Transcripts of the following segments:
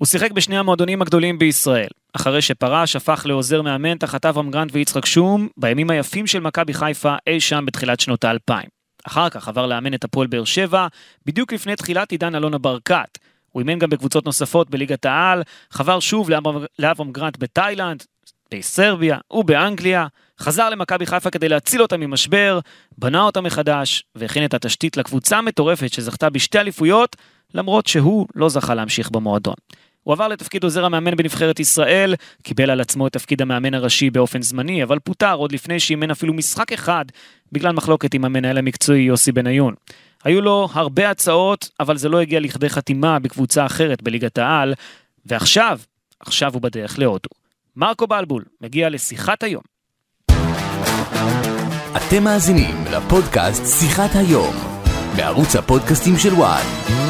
הוא שיחק בשני המועדונים הגדולים בישראל. אחרי שפרש, הפך לעוזר מאמן תחת אברהם גרנט ויצחק שום, בימים היפים של מכבי חיפה אי שם בתחילת שנות האלפיים. אחר כך עבר לאמן את הפועל באר שבע, בדיוק לפני תחילת עידן אלונה ברקת. הוא אימן גם בקבוצות נוספות בליגת העל, חבר שוב לאברהם גרנט בתאילנד, בסרביה ובאנגליה, חזר למכבי חיפה כדי להציל אותה ממשבר, בנה אותה מחדש, והכין את התשתית לקבוצה המטורפת שזכתה בשתי אליפויות, למרות שהוא לא זכה להמשיך במועדון. הוא עבר לתפקיד עוזר המאמן בנבחרת ישראל, קיבל על עצמו את תפקיד המאמן הראשי באופן זמני, אבל פוטר עוד לפני שאימן אפילו משחק אחד, בגלל מחלוקת עם המנהל המקצועי יוסי בניון. היו לו הרבה הצעות, אבל זה לא הגיע לכדי חתימה בקבוצה אחרת בליגת העל, ועכשיו, עכשיו הוא בדרך להודו. מרקו בלבול מגיע לשיחת היום. אתם מאזינים לפודקאסט שיחת היום, בערוץ הפודקאסטים של וואן.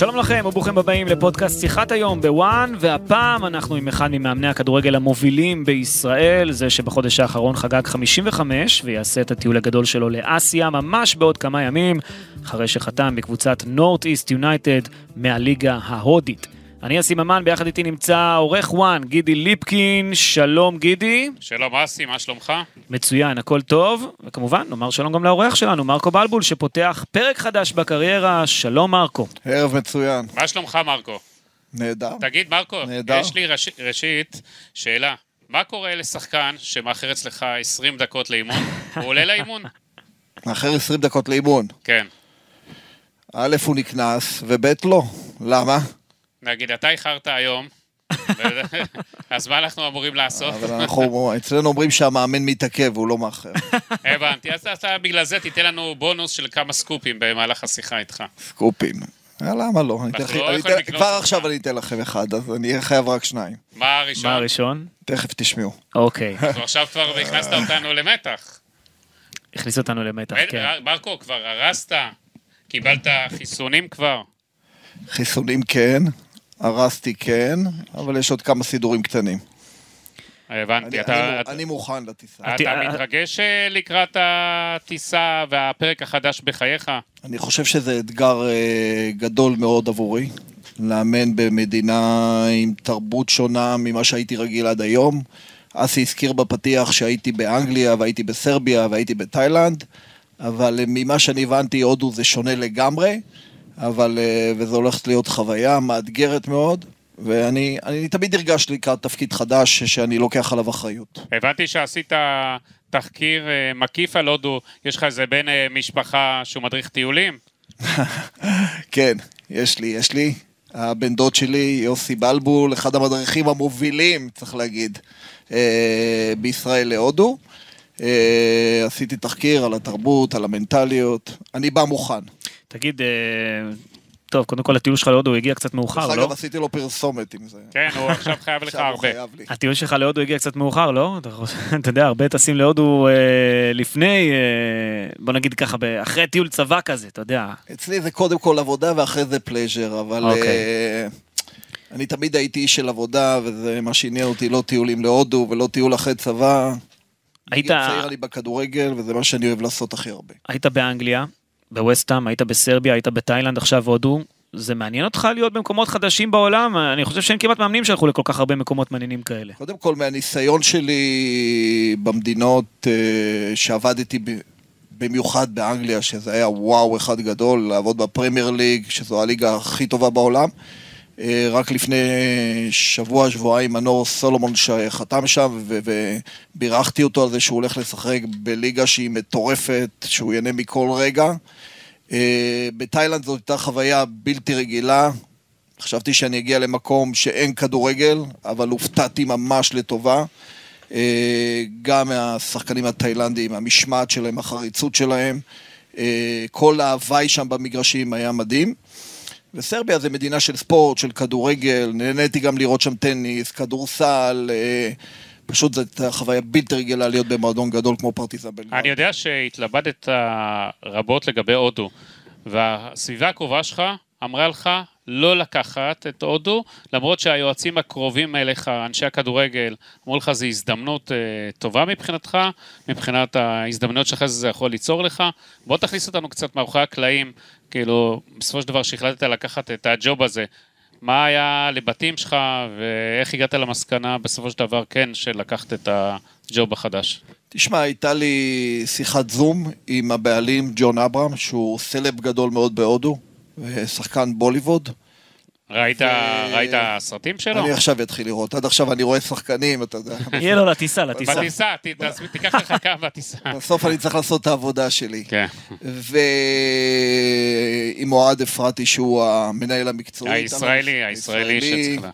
שלום לכם וברוכים הבאים לפודקאסט שיחת היום בוואן, והפעם אנחנו עם אחד ממאמני הכדורגל המובילים בישראל, זה שבחודש האחרון חגג 55 ויעשה את הטיול הגדול שלו לאסיה ממש בעוד כמה ימים, אחרי שחתם בקבוצת נורט איסט יונייטד מהליגה ההודית. אני אסי ממן, ביחד איתי נמצא עורך וואן, גידי ליפקין, שלום גידי. שלום אסי, מה שלומך? מצוין, הכל טוב, וכמובן נאמר שלום גם לעורך שלנו, מרקו בלבול, שפותח פרק חדש בקריירה, שלום מרקו. ערב מצוין. מה שלומך מרקו? נהדר. תגיד מרקו, נהדר. יש לי ראש, ראשית שאלה, מה קורה לשחקן שמאחר אצלך 20 דקות לאימון? הוא עולה לאימון? אחרי 20 דקות לאימון. כן. א', הוא נקנס, וב', לא. למה? נגיד, אתה איחרת היום, אז מה אנחנו אמורים לעשות? אבל אנחנו, אצלנו אומרים שהמאמן מתעכב, הוא לא מאחר. הבנתי, אז אתה בגלל זה תיתן לנו בונוס של כמה סקופים במהלך השיחה איתך. סקופים. אה, למה לא? לא כבר. עכשיו אני אתן לכם אחד, אז אני אהיה חייב רק שניים. מה הראשון? מה הראשון? תכף תשמעו. אוקיי, עכשיו כבר הכנסת אותנו למתח. הכניס אותנו למתח, כן. מרקו, כבר הרסת? קיבלת חיסונים כבר? חיסונים כן, הרסתי כן, אבל יש עוד כמה סידורים קטנים. הבנתי, אני- אתה... אני- אני מוכן לטיסה. את- אתה אה, מתרגש אה, לקראת הטיסה והפרק החדש בחייך? אני חושב שזה אתגר אה, גדול מאוד עבורי, לאמן במדינה עם תרבות שונה ממה שהייתי רגיל עד היום. אסי הזכיר בפתיח שהייתי באנגליה והייתי בסרביה והייתי בתאילנד, אבל אה, ממה שאני הבנתי, הודו זה שונה לגמרי, אבל, אה, וזו הולכת להיות חוויה מאתגרת מאוד, ואני אני תמיד הרגשתי לקראת תפקיד חדש שאני לוקח עליו אחריות. הבנתי שעשית תחקיר אה, מקיף על הודו, יש לך איזה בן אה, משפחה שהוא מדריך טיולים? כן, יש לי, יש לי. הבן דוד שלי, יוסי בלבול, אחד המדריכים המובילים, צריך להגיד, בישראל להודו. עשיתי תחקיר על התרבות, על המנטליות. אני בא מוכן. תגיד, אה, טוב, קודם כל הטיול שלך להודו הגיע קצת מאוחר, דרך לא? אגב, עשיתי לו פרסומת עם זה. כן, הוא עכשיו חייב לך הרבה. הטיול שלך להודו הגיע קצת מאוחר, לא? אתה יודע, הרבה טסים להודו אה, לפני, אה, בוא נגיד ככה, אחרי טיול צבא כזה, אתה יודע. אצלי זה קודם כל עבודה ואחרי זה פלז'ר, אבל אוקיי. אני תמיד הייתי איש של עבודה, וזה מה שעניין אותי, לא טיולים להודו ולא טיול אחרי צבא. היית- בגיל צעיר אני בכדורגל, וזה מה שאני אוהב לעשות הכי הרבה. היית באנגליה, בווסטהאם, היית בסרביה, היית בתאילנד, עכשיו הודו. זה מעניין אותך להיות במקומות חדשים בעולם? אני חושב שאין כמעט מאמנים שהלכו לכל כך הרבה מקומות מעניינים כאלה. קודם כל, מהניסיון שלי במדינות אה, שעבדתי במיוחד באנגליה, שזה היה וואו אחד גדול, לעבוד בפרמייר ליג, שזו הליגה הכי טובה בעולם. אה, רק לפני שבוע, שבועיים, מנור סולומון שחתם שם, ובירכתי אותו על זה שהוא הולך לשחק בליגה שהיא מטורפת, שהוא ייהנה מכל רגע. אה, בתאילנד זאת הייתה חוויה בלתי רגילה. חשבתי שאני אגיע למקום שאין כדורגל, אבל הופתעתי ממש לטובה. אה, גם מהשחקנים התאילנדים, המשמעת שלהם, החריצות שלהם. כל ההוואי שם במגרשים היה מדהים. וסרביה זה מדינה של ספורט, של כדורגל, נהניתי גם לראות שם טניס, כדורסל, אה, פשוט זו הייתה חוויה בלתי רגילה להיות במועדון גדול כמו פרטיזן בלגרד. אני יודע שהתלבטת רבות לגבי הודו, והסביבה הקרובה שלך אמרה לך לא לקחת את הודו, למרות שהיועצים הקרובים אליך, אנשי הכדורגל, אמרו לך זו הזדמנות אה, טובה מבחינתך, מבחינת ההזדמנויות שאחרי זה זה יכול ליצור לך. בוא תכניס אותנו קצת מאחורי הקלעים, כאילו, בסופו של דבר שהחלטת לקחת את הג'וב הזה, מה היה לבתים שלך, ואיך הגעת למסקנה בסופו של דבר, כן, שלקחת את הג'וב החדש? תשמע, הייתה לי שיחת זום עם הבעלים ג'ון אברהם, שהוא סלב גדול מאוד בהודו, ושחקן בוליווד. ראית, ראית סרטים שלו? אני עכשיו אתחיל לראות. עד עכשיו אני רואה שחקנים, אתה יודע. יהיה לו לטיסה, לטיסה. בטיסה, תיקח לך כמה בטיסה. בסוף אני צריך לעשות את העבודה שלי. כן. ועם אוהד אפרתי, שהוא המנהל המקצועי. הישראלי, הישראלי שצריך... לה-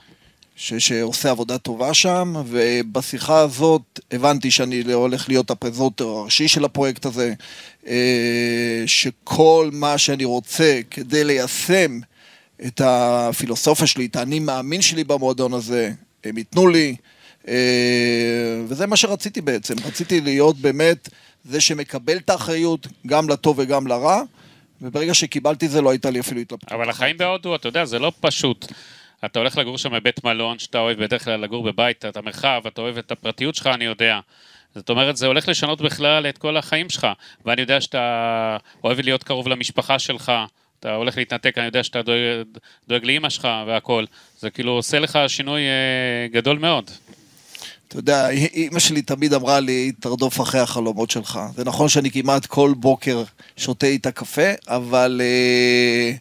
ש- שעושה עבודה טובה שם, ובשיחה הזאת הבנתי שאני הולך להיות הפרזוטר הראשי של הפרויקט הזה, שכל מה שאני רוצה כדי ליישם את הפילוסופיה שלי, את האני מאמין שלי במועדון הזה, הם ייתנו לי, אה, וזה מה שרציתי בעצם. רציתי להיות באמת זה שמקבל את האחריות, גם לטוב וגם לרע, וברגע שקיבלתי זה לא הייתה לי אפילו התלבטות. אבל החיים בהודו, אתה יודע, זה לא פשוט. אתה הולך לגור שם בבית מלון, שאתה אוהב בדרך כלל לגור בבית, את המרחב, אתה אוהב את הפרטיות שלך, אני יודע. זאת אומרת, זה הולך לשנות בכלל את כל החיים שלך. ואני יודע שאתה אוהב להיות קרוב למשפחה שלך, אתה הולך להתנתק, אני יודע שאתה דואג, דואג לאימא שלך והכל. זה כאילו עושה לך שינוי אה, גדול מאוד. אתה יודע, אימא שלי תמיד אמרה לי, תרדוף אחרי החלומות שלך. זה נכון שאני כמעט כל בוקר שותה איתה קפה, אבל... אה,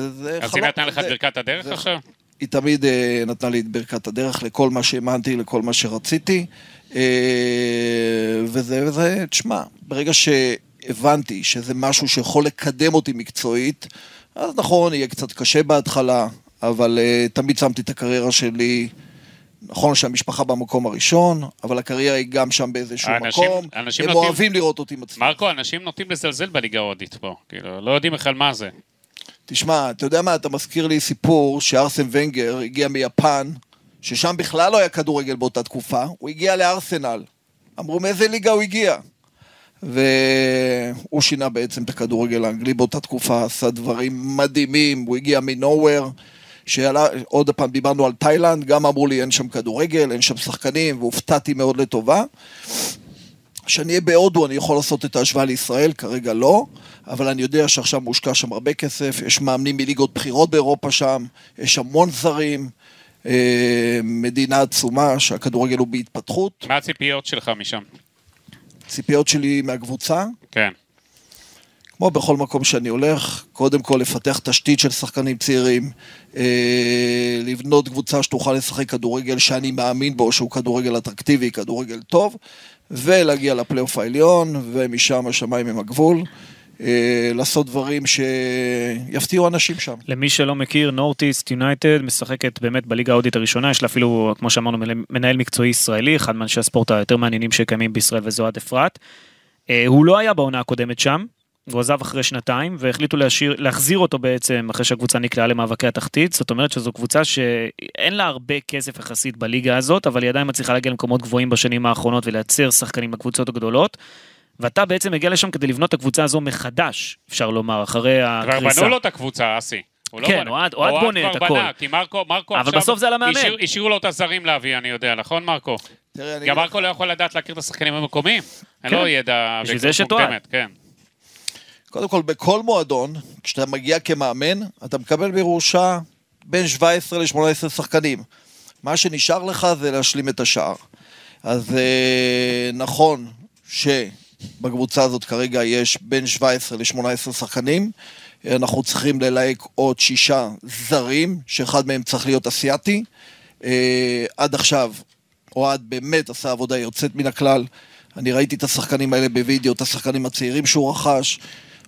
אז חלום- היא נתנה לך את ברכת הדרך זה- עכשיו? היא תמיד אה, נתנה לי את ברכת הדרך לכל מה שהאמנתי, לכל מה שרציתי. אה, וזה, וזה, תשמע, ברגע שהבנתי שזה משהו שיכול לקדם אותי מקצועית, אז נכון, יהיה קצת קשה בהתחלה, אבל אה, תמיד שמתי את הקריירה שלי. נכון שהמשפחה במקום הראשון, אבל הקריירה היא גם שם באיזשהו האנשים- מקום. אנשים הם נוטים- אוהבים לראות אותי מצליח. מרקו, אנשים נוטים לזלזל בליגה ההודית פה. כאילו, לא יודעים בכלל מה זה. תשמע, אתה יודע מה, אתה מזכיר לי סיפור שארסן ונגר הגיע מיפן, ששם בכלל לא היה כדורגל באותה תקופה, הוא הגיע לארסנל. אמרו מאיזה ליגה הוא הגיע. והוא שינה בעצם את הכדורגל האנגלי באותה תקופה, עשה דברים מדהימים, הוא הגיע מנוהוור, שעלה, עוד פעם דיברנו על תאילנד, גם אמרו לי אין שם כדורגל, אין שם שחקנים, והופתעתי מאוד לטובה. כשאני אהיה בהודו אני יכול לעשות את ההשוואה לישראל, כרגע לא, אבל אני יודע שעכשיו מושקע שם הרבה כסף, יש מאמנים מליגות בכירות באירופה שם, יש המון זרים, מדינה עצומה שהכדורגל הוא בהתפתחות. מה הציפיות שלך משם? ציפיות שלי מהקבוצה, כן. כמו בכל מקום שאני הולך, קודם כל לפתח תשתית של שחקנים צעירים, אה, לבנות קבוצה שתוכל לשחק כדורגל שאני מאמין בו, שהוא כדורגל אטרקטיבי, כדורגל טוב, ולהגיע לפלייאוף העליון, ומשם השמיים הם הגבול. אה, לעשות דברים שיפתיעו אנשים שם. למי שלא מכיר, נורטיסט יונייטד משחקת באמת בליגה ההודית הראשונה, יש לה אפילו, כמו שאמרנו, מנהל- מקצועי ישראלי, אחד מאנשי הספורט היותר מעניינים שקיימים בישראל וזה אוהד אפרת. אה, הוא לא היה בעונה הקודמת שם, הוא עזב אחרי שנתיים, והחליטו להשאיר, להחזיר אותו בעצם אחרי שהקבוצה נקלעה למאבקי התחתית, זאת אומרת שזו קבוצה שאין לה הרבה כסף יחסית בליגה הזאת, אבל היא עדיין מצליחה להגיע למקומות גבוהים בשנים האחרונות ולייצר שחקנים בקבוצות הגדולות. ואתה בעצם מגיע לשם כדי לבנות את הקבוצה הזו מחדש, אפשר לומר, אחרי כבר הקריסה. בנו לו את הקבוצה, אסי. לא כן. אוהד- אוהד בונה את כבר הכל. בנה, כי מרקו, מרקו אבל עכשיו... בסוף זה על המאמן. השאיר- השאירו לו את הזרים להביא, אני יודע, נכון מרקו? גם מרקו לא יכול לדעת להכיר את השחקנים המקומיים. אין כן. לו ידע... בשביל זה אוהד. מוקדמת, כן. קודם כל, בכל מועדון, כשאתה מגיע כמאמן, אתה מקבל בירושה בין 17 ל-18 שחקנים. מה שנשאר לך זה להשלים את השאר. אז אה, נכון שבקבוצה הזאת כרגע יש בין 17 ל-18 שחקנים. אנחנו צריכים ללהק עוד שישה זרים, שאחד מהם צריך להיות אסיאתי. אה, עד עכשיו, אוהד באמת עשה עבודה יוצאת מן הכלל. אני ראיתי את השחקנים האלה בווידאו, את השחקנים הצעירים שהוא רכש.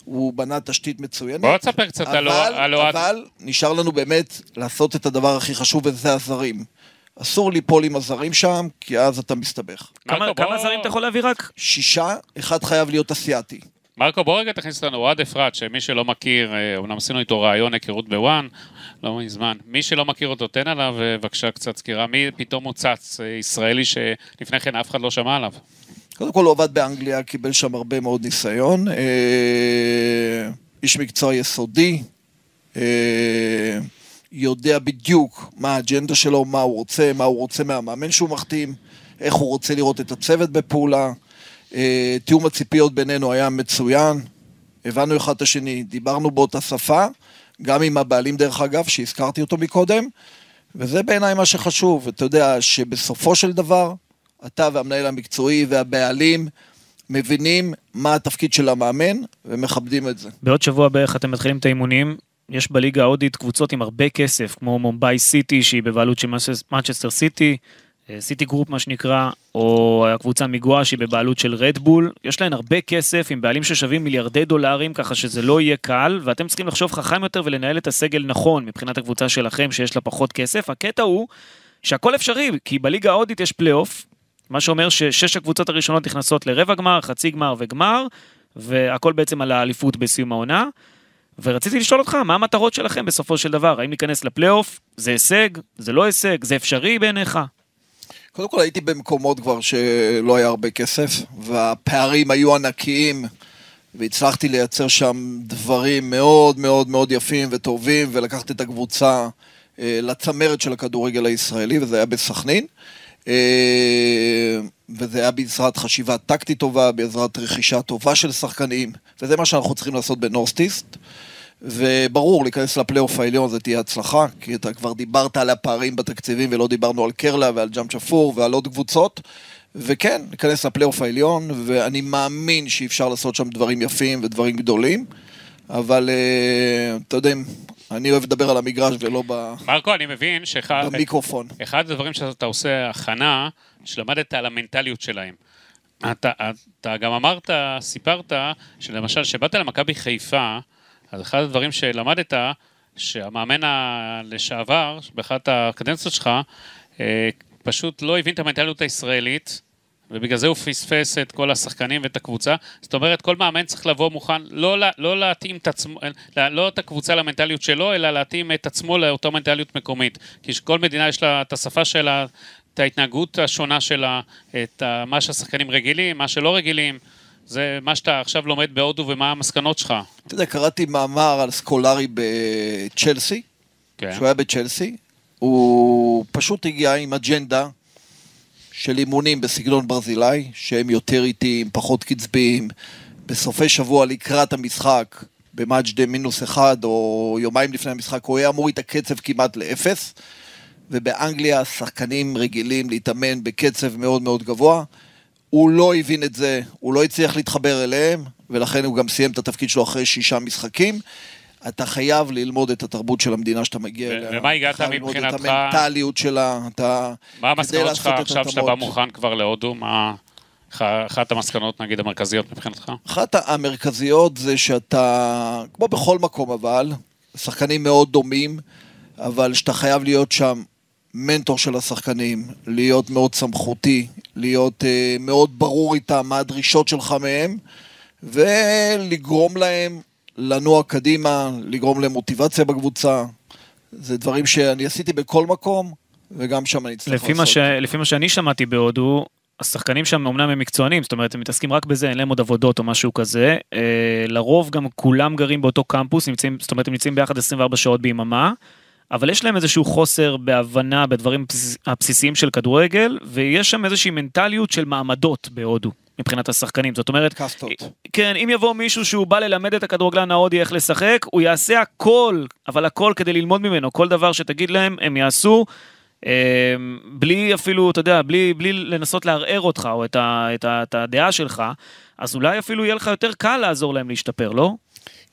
הוא בנה תשתית מצוינת. בוא תספר קצת על אוהד. אבל נשאר לנו באמת לעשות את הדבר הכי חשוב, וזה הזרים. אסור ליפול עם הזרים שם, כי אז אתה מסתבך. כמה, מרקו, כמה בוא- זרים אתה יכול להביא רק? שישה, אחד חייב להיות אסיאתי. מרקו, בוא רגע תכניס אותנו, אוהד אפרת, שמי שלא מכיר, אה, אומנם עשינו איתו ראיון היכרות בוואן, לא מזמן. מי שלא מכיר אותו, תן עליו אה, בבקשה קצת סקירה. מי פתאום הוא צץ, אה, ישראלי שלפני כן אף אחד לא שמע עליו. קודם כל הוא עבד באנגליה, קיבל שם הרבה מאוד ניסיון. אה, איש מקצוע יסודי, אה, יודע בדיוק מה האג'נדה שלו, מה הוא רוצה, מה הוא רוצה מהמאמן שהוא מחתים, איך הוא רוצה לראות את הצוות בפעולה. אה, תיאום הציפיות בינינו היה מצוין, הבנו אחד את השני, דיברנו באותה שפה, גם עם הבעלים דרך אגב, שהזכרתי אותו מקודם, וזה בעיניי מה שחשוב. אתה יודע שבסופו של דבר, אתה והמנהל המקצועי והבעלים מבינים מה התפקיד של המאמן ומכבדים את זה. בעוד שבוע בערך אתם מתחילים את האימונים, יש בליגה ההודית קבוצות עם הרבה כסף, כמו מומבאי סיטי שהיא בבעלות של מנצ'סטר סיטי, אה, סיטי גרופ מה שנקרא, או הקבוצה מגואה שהיא בבעלות של רדבול, יש להן הרבה כסף עם בעלים ששווים מיליארדי דולרים, ככה שזה לא יהיה קל, ואתם צריכים לחשוב חכם יותר ולנהל את הסגל נכון מבחינת הקבוצה שלכם שיש לה פחות כסף. הקטע הוא שהכל אפשרי, כי בליגה ההודית יש פלייאוף, מה שאומר ששש הקבוצות הראשונות נכנסות לרבע גמר, חצי גמר וגמר, והכל בעצם על האליפות בסיום העונה. ורציתי לשאול אותך, מה המטרות שלכם בסופו של דבר? האם ניכנס לפלייאוף? זה הישג? זה לא הישג? זה אפשרי בעיניך? קודם כל הייתי במקומות כבר שלא היה הרבה כסף, והפערים היו ענקיים, והצלחתי לייצר שם דברים מאוד מאוד מאוד יפים וטובים, ולקחת את הקבוצה אה, לצמרת של הכדורגל הישראלי, וזה היה בסכנין. אה, וזה היה בעזרת חשיבה טקטית טובה, בעזרת רכישה טובה של שחקנים, וזה מה שאנחנו צריכים לעשות בנורסטיסט. וברור, להיכנס לפלייאוף העליון זה תהיה הצלחה, כי אתה כבר דיברת על הפערים בתקציבים ולא דיברנו על קרלה ועל ג'אם צ'פור ועל עוד קבוצות. וכן, ניכנס לפלייאוף העליון, ואני מאמין שאי אפשר לעשות שם דברים יפים ודברים גדולים, אבל uh, אתה יודע, אני אוהב לדבר על המגרש ולא ב... מרקו, אני מבין שאחד... במיקרופון. אחד הדברים שאתה עושה הכנה, שלמדת על המנטליות שלהם. אתה, אתה גם אמרת, סיפרת, שלמשל, כשבאת למכבי חיפה, אז אחד הדברים שלמדת, שהמאמן לשעבר, באחת הקדנציות שלך, אה, פשוט לא הבין את המנטליות הישראלית, ובגלל זה הוא פספס את כל השחקנים ואת הקבוצה. זאת אומרת, כל מאמן צריך לבוא מוכן, לא, לא להתאים את עצמו, לא את הקבוצה למנטליות שלו, אלא להתאים את עצמו לאותה מנטליות מקומית. כי כל מדינה יש לה את השפה שלה, את ההתנהגות השונה שלה, את מה שהשחקנים רגילים, מה שלא רגילים. זה מה שאתה עכשיו לומד בהודו ומה המסקנות שלך. אתה יודע, קראתי מאמר על סקולרי בצ'לסי, כן. שהוא היה בצ'לסי. הוא פשוט הגיע עם אג'נדה של אימונים בסגנון ברזילאי, שהם יותר איטיים, פחות קצביים. בסופי שבוע לקראת המשחק, במאג' דה מינוס אחד, או יומיים לפני המשחק, הוא היה אמור את הקצב כמעט לאפס. ובאנגליה השחקנים רגילים להתאמן בקצב מאוד מאוד גבוה. הוא לא הבין את זה, הוא לא הצליח להתחבר אליהם, ולכן הוא גם סיים את התפקיד שלו אחרי שישה משחקים. אתה חייב ללמוד את התרבות של המדינה שאתה מגיע אליה. ומה הגעת מבחינתך? את המנטליות שלה, אתה... מה המסקנות שלך עכשיו שאתה בא מוכן כבר להודו? מה... אחת המסקנות, נגיד, המרכזיות מבחינתך? אחת המרכזיות זה שאתה, כמו בכל מקום אבל, שחקנים מאוד דומים, אבל שאתה חייב להיות שם מנטור של השחקנים, להיות מאוד סמכותי, להיות uh, מאוד ברור איתם מה הדרישות שלך מהם, ולגרום להם לנוע קדימה, לגרום להם מוטיבציה בקבוצה. זה דברים שאני עשיתי בכל מקום, וגם שם אני אצטרך לעשות. ש... לפי מה שאני שמעתי בהודו, השחקנים שם אמנם הם מקצוענים, זאת אומרת הם מתעסקים רק בזה, אין להם עוד עבודות או משהו כזה. אה, לרוב גם כולם גרים באותו קמפוס, נמצאים, זאת אומרת הם נמצאים ביחד 24 שעות ביממה. אבל יש להם איזשהו חוסר בהבנה בדברים הבסיסיים של כדורגל, ויש שם איזושהי מנטליות של מעמדות בהודו. מבחינת השחקנים, זאת אומרת, קאסטות. כן, אם יבוא מישהו שהוא בא ללמד את הכדורגלן ההודי איך לשחק, הוא יעשה הכל, אבל הכל כדי ללמוד ממנו, כל דבר שתגיד להם, הם יעשו, אה, בלי אפילו, אתה יודע, בלי, בלי לנסות לערער אותך או את, ה, את, ה, את הדעה שלך, אז אולי אפילו יהיה לך יותר קל לעזור להם להשתפר, לא?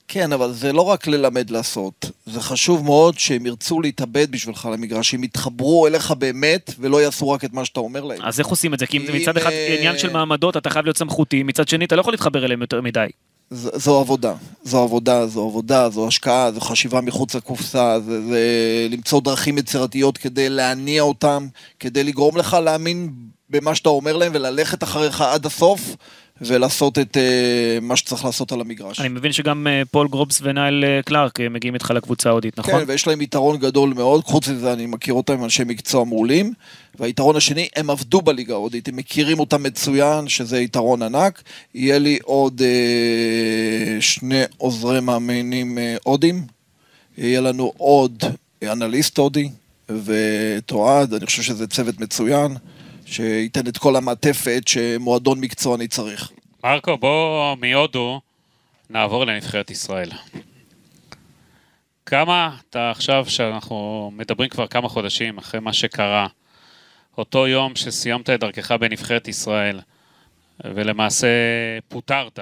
כן, אבל זה לא רק ללמד לעשות. זה חשוב מאוד שהם ירצו להתאבד בשבילך למגרש, שהם יתחברו אליך באמת, ולא יעשו רק את מה שאתה אומר להם. אז איך עושים את זה? כי אם זה מצד אחד אה, עניין של מעמדות, אתה חייב להיות סמכותי, מצד שני אתה לא יכול להתחבר אליהם יותר מדי. זו עבודה, זו עבודה, זו עבודה, זו השקעה, זו חשיבה מחוץ לקופסה, זה, זה למצוא דרכים יצירתיות כדי להניע אותם, כדי לגרום לך להאמין במה שאתה אומר להם וללכת אחריך עד הסוף, ולעשות את uh, מה שצריך לעשות על המגרש. אני מבין שגם uh, פול גרובס ונייל uh, קלארק מגיעים איתך לקבוצה ההודית, נכון? כן, ויש להם יתרון גדול מאוד, חוץ מזה אני מכיר אותם עם אנשי מקצוע מעולים, והיתרון השני, הם עבדו בליגה ההודית, הם מכירים אותם מצוין, שזה יתרון ענק. יהיה לי עוד uh, שני עוזרי מאמנים הודים, יהיה לנו עוד אנליסט הודי ואת אוהד, אני חושב שזה צוות מצוין, שייתן את כל המעטפת שמועדון מקצועני צריך. מרקו, בוא מהודו נעבור לנבחרת ישראל. כמה אתה עכשיו, שאנחנו מדברים כבר כמה חודשים אחרי מה שקרה, אותו יום שסיימת את דרכך בנבחרת ישראל, ולמעשה פוטרת,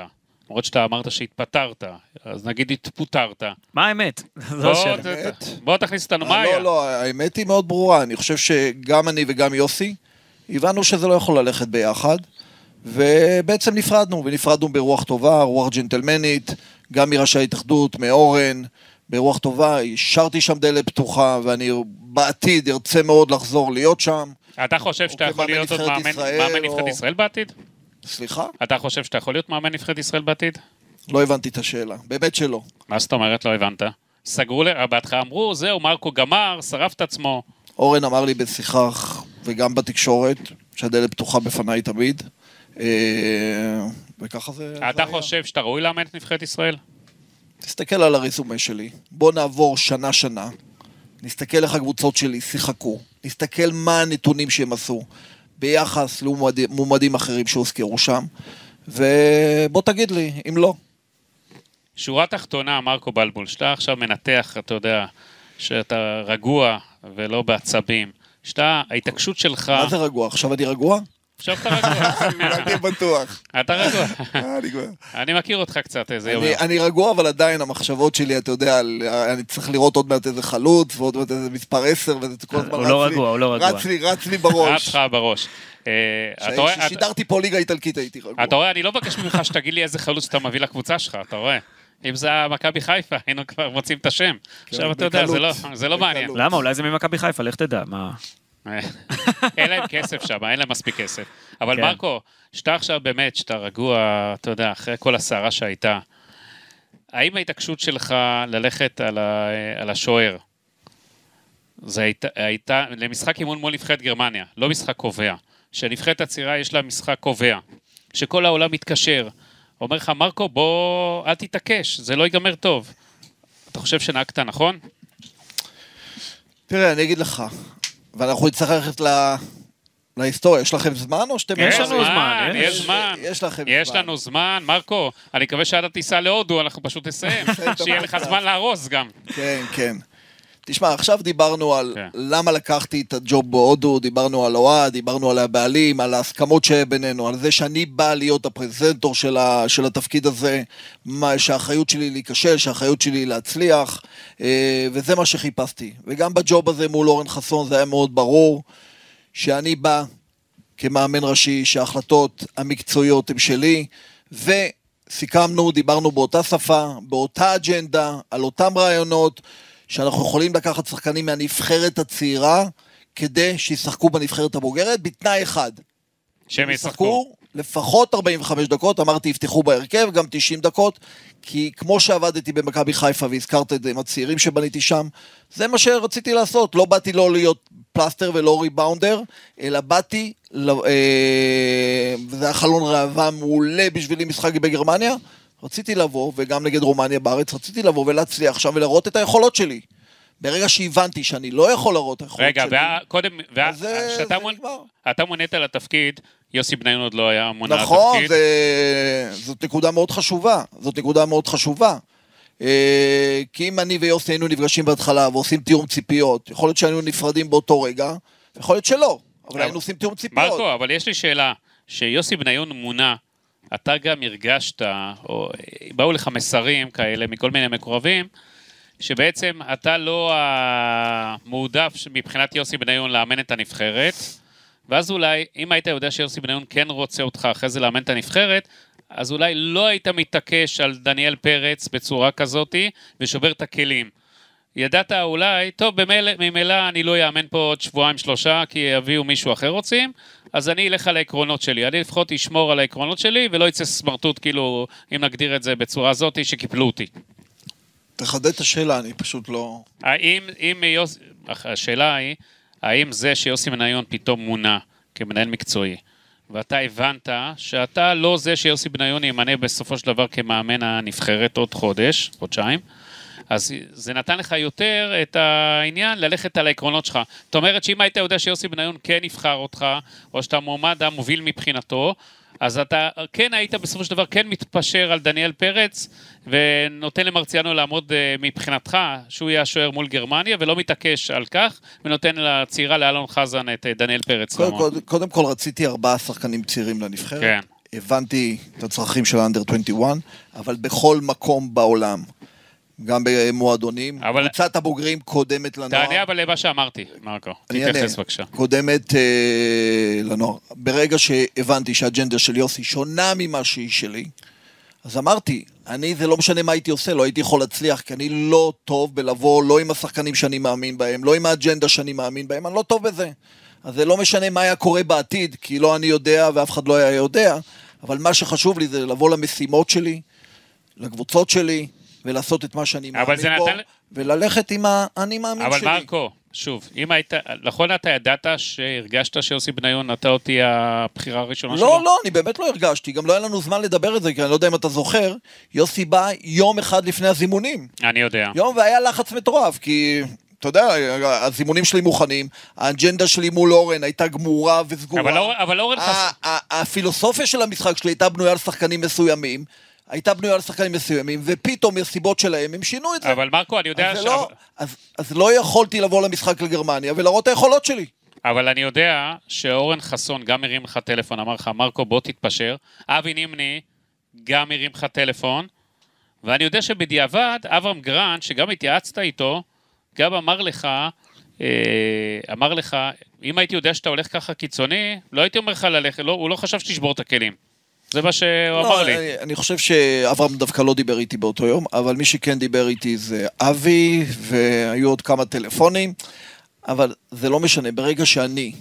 למרות שאתה אמרת שהתפטרת, אז נגיד התפוטרת. מה האמת? זו בוא, השאלה. ת- האמת? בוא תכניס אותנו, מה אה, היה? לא, לא, האמת היא מאוד ברורה. אני חושב שגם אני וגם יוסי, הבנו שזה לא יכול ללכת ביחד, ובעצם נפרדנו, ונפרדנו ברוח טובה, רוח ג'נטלמנית, גם מראשי ההתאחדות, מאורן, ברוח טובה, השארתי שם דלת פתוחה, ואני בעתיד ארצה מאוד לחזור להיות שם. אתה חושב שאתה יכול להיות עוד מאמן נבחרת ישראל בעתיד? סליחה? אתה חושב שאתה יכול להיות מאמן נבחרת ישראל בעתיד? לא הבנתי את השאלה, באמת שלא. מה זאת אומרת? לא הבנת. סגרו, ל- בהתחלה אמרו, זהו, מרקו גמר, שרף את עצמו. אורן אמר לי בשיחה וגם בתקשורת שהדלת פתוחה בפניי תמיד, אה, וככה זה... אתה. חושב שאתה ראוי לאמן את נבחרת ישראל? תסתכל על הרזומה שלי, בוא נעבור שנה-שנה, נסתכל איך הקבוצות שלי שיחקו, נסתכל מה הנתונים שהם עשו ביחס למועמדים אחרים שהוזכרו שם, ובוא תגיד לי, אם לא. שורה תחתונה, מרקו בלבול, שאתה עכשיו מנתח, אתה יודע, שאתה רגוע ולא בעצבים, שאתה, ההתעקשות שלך... מה זה רגוע? עכשיו אני רגוע? עכשיו אתה רגוע. אני בטוח. אתה רגוע. אני כבר- אני מכיר אותך קצת איזה יום. אני- רגוע, אבל עדיין המחשבות שלי, אתה יודע, אני צריך לראות עוד מעט איזה חלוץ, ועוד מעט איזה מספר 10, וזה כל הזמן הוא לא רץ לי- רגוע, הוא לא רגוע. רץ לי, רץ לי רץ בראש. לך בראש. אה, אתה רואה- אתה- כששידרתי פה ליגה איטלקית הייתי רגוע. אתה רואה, אני לא מבקש ממך שתגיד לי איזה חלוץ אתה מביא לקבוצה שלך, אתה רואה? אם זה היה מכבי חיפה, היינו כבר מוצאים את השם. עכשיו אתה יודע, זה לא- לא מעניין. למה? אולי זה ממכבי חיפה, לך תדע. מה? אין להם כסף שם, אין להם מספיק כסף. אבל כן. מרקו, שאתה עכשיו באמת, שאתה רגוע, אתה יודע, אחרי כל הסערה שהייתה, האם ההתעקשות שלך ללכת על, ה, על השוער, זה הייתה, הייתה למשחק אימון מול נבחרת גרמניה, לא משחק קובע. שנבחרת הצעירה יש לה משחק קובע. שכל העולם מתקשר. אומר לך, מרקו, בוא, אל תתעקש, זה לא ייגמר טוב. אתה חושב שנהגת נכון? תראה, אני אגיד לך, ואנחנו נצטרך ללכת ל... להיסטוריה. יש לכם זמן או שאתם... יש יש לנו זמן, יש יש- זמן. יש לכם יש זמן. לנו זמן, מרקו, אני מקווה שעד הטיסה להודו אנחנו פשוט נסיים, שיהיה לך. זמן להרוס גם. כן, כן. תשמע, עכשיו דיברנו על כן. למה לקחתי את הג'וב בהודו, דיברנו על אוהד, דיברנו על הבעלים, על ההסכמות שבינינו, על זה שאני בא להיות הפרזנטור של, ה, של התפקיד הזה, מה, שהאחריות שלי להיכשל, שהאחריות שלי להצליח, אה, וזה מה שחיפשתי. וגם בג'וב הזה מול אורן חסון זה היה מאוד ברור, שאני בא כמאמן ראשי, שההחלטות המקצועיות הן שלי, וסיכמנו, דיברנו באותה שפה, באותה אג'נדה, על אותם רעיונות, שאנחנו יכולים לקחת שחקנים מהנבחרת הצעירה, כדי שישחקו בנבחרת הבוגרת, בתנאי אחד. שהם ישחקו. לפחות 45 דקות, אמרתי יפתחו בהרכב, גם 90 דקות, כי כמו שעבדתי במכבי חיפה והזכרת את זה עם הצעירים שבניתי שם, זה מה שרציתי לעשות. לא באתי לא להיות פלסטר ולא ריבאונדר, אלא באתי, ל- אה, וזה היה חלון ראווה מעולה בשבילי משחק בגרמניה, רציתי לבוא, וגם נגד רומניה בארץ, רציתי לבוא ולהצליח שם ולהראות את היכולות שלי. ברגע שהבנתי שאני לא יכול להראות את היכולות רגע, שלי, וה- קודם, אז זה- כשאתה זה מונ- נגמר. אתה מונית לתפקיד, יוסי בניון עוד לא היה מונה נכון, לתפקיד. זה... זאת נקודה מאוד חשובה. זאת נקודה מאוד חשובה. אה, כי אם אני ויוסי היינו נפגשים בהתחלה ועושים תיאום ציפיות, יכול להיות שהיינו נפרדים באותו רגע, יכול להיות שלא, אבל היינו עושים תיאום ציפיות. מרקו, אבל יש לי שאלה, שיוסי בניון מונה, אתה גם הרגשת, או באו לך מסרים כאלה מכל מיני מקורבים, שבעצם אתה לא המועדף מבחינת יוסי בניון לאמן את הנבחרת, ואז אולי, אם היית יודע שיוסי בניון כן רוצה אותך אחרי זה לאמן את הנבחרת, אז אולי לא היית מתעקש על דניאל פרץ בצורה כזאתי, ושובר את הכלים. ידעת אולי, טוב, ממילא, אני לא אאמן פה עוד שבועיים שלושה, כי יביאו מישהו אחר רוצים, אז אני אלך על העקרונות שלי. אני לפחות אשמור על העקרונות שלי, ולא יצא סמרטוט, כאילו, אם נגדיר את זה בצורה זאתי, שקיפלו אותי. תחדד את השאלה, אני פשוט לא... האם, אם יוס... השאלה היא, האם זה שיוסי בניון פתאום מונה כמנהל מקצועי, ואתה הבנת שאתה לא זה שיוסי בניון ימנה בסופו של דבר כמאמן הנבחרת עוד חודש, חודשיים, אז זה נתן לך יותר את העניין ללכת על העקרונות שלך. זאת אומרת שאם היית יודע שיוסי בניון כן יבחר אותך, או שאתה מועמד המוביל מבחינתו, אז אתה כן היית בסופו של דבר כן מתפשר על דניאל פרץ, ונותן למרציאנו לעמוד אה, מבחינתך, שהוא יהיה השוער מול גרמניה, ולא מתעקש על כך, ונותן לצעירה לאלון חזן את אה, דניאל פרץ. קודם, קודם, קודם כל רציתי ארבעה שחקנים צעירים לנבחרת. כן. הבנתי את הצרכים של האנדר 21, אבל בכל מקום בעולם, גם במועדונים, אבל- קבוצת הבוגרים קודמת לנוער. תענה אבל למה שאמרתי, מרקו. אני. תתייחס בבקשה. קודמת אה, לנוער. ברגע שהבנתי שהאג'נדה של יוסי שונה ממה שהיא שלי, אז אמרתי, אני, זה לא משנה מה הייתי עושה, לא הייתי יכול להצליח, כי אני לא טוב בלבוא, לא עם השחקנים שאני מאמין בהם, לא עם האג'נדה שאני מאמין בהם, אני לא טוב בזה. אז זה לא משנה מה היה קורה בעתיד, כי לא אני יודע ואף אחד לא היה יודע, אבל מה שחשוב לי זה לבוא למשימות שלי, לקבוצות שלי, ולעשות את מה שאני אבל מאמין בו, נתן- וללכת עם האני מאמין אבל שלי. מרקו, שוב, אם היית, נכון אתה ידעת שהרגשת שיוסי בניון נטע אותי הבחירה הראשונה שלו? לא, לא, אני באמת לא הרגשתי, גם לא היה לנו זמן לדבר את זה, כי אני לא יודע אם אתה זוכר, יוסי בא יום אחד לפני הזימונים. אני יודע. יום והיה לחץ מטורף, כי... אתה יודע, הזימונים שלי מוכנים, האג'נדה שלי מול אורן הייתה גמורה וסגורה. אבל אורן- אבל אורן חס... ה- ה- הפילוסופיה של המשחק שלי הייתה בנויה על שחקנים מסוימים, הייתה בנויה על שחקנים מסוימים, ופתאום מסיבות שלהם הם שינו את זה. אבל מרקו, אני יודע אז, ש... לא, אז, אז לא יכולתי לבוא למשחק לגרמניה ולהראות את היכולות שלי. אבל אני יודע שאורן חסון גם הרים לך טלפון, אמר לך, מרקו, בוא תתפשר. אבי נימני גם הרים לך טלפון. ואני יודע שבדיעבד, אברהם גרנט, שגם התייעצת איתו, גם אמר לך, אה, אמר לך, אם הייתי יודע שאתה הולך ככה קיצוני, לא הייתי אומר לך ללכת, לא, הוא לא חשב שתשבור את הכלים. זה מה שהוא אמר לי. אני, אני חושב שאברהם דווקא לא דיבר איתי באותו יום, אבל מי שכן דיבר איתי זה אבי, והיו עוד כמה טלפונים, אבל זה לא משנה, ברגע שאני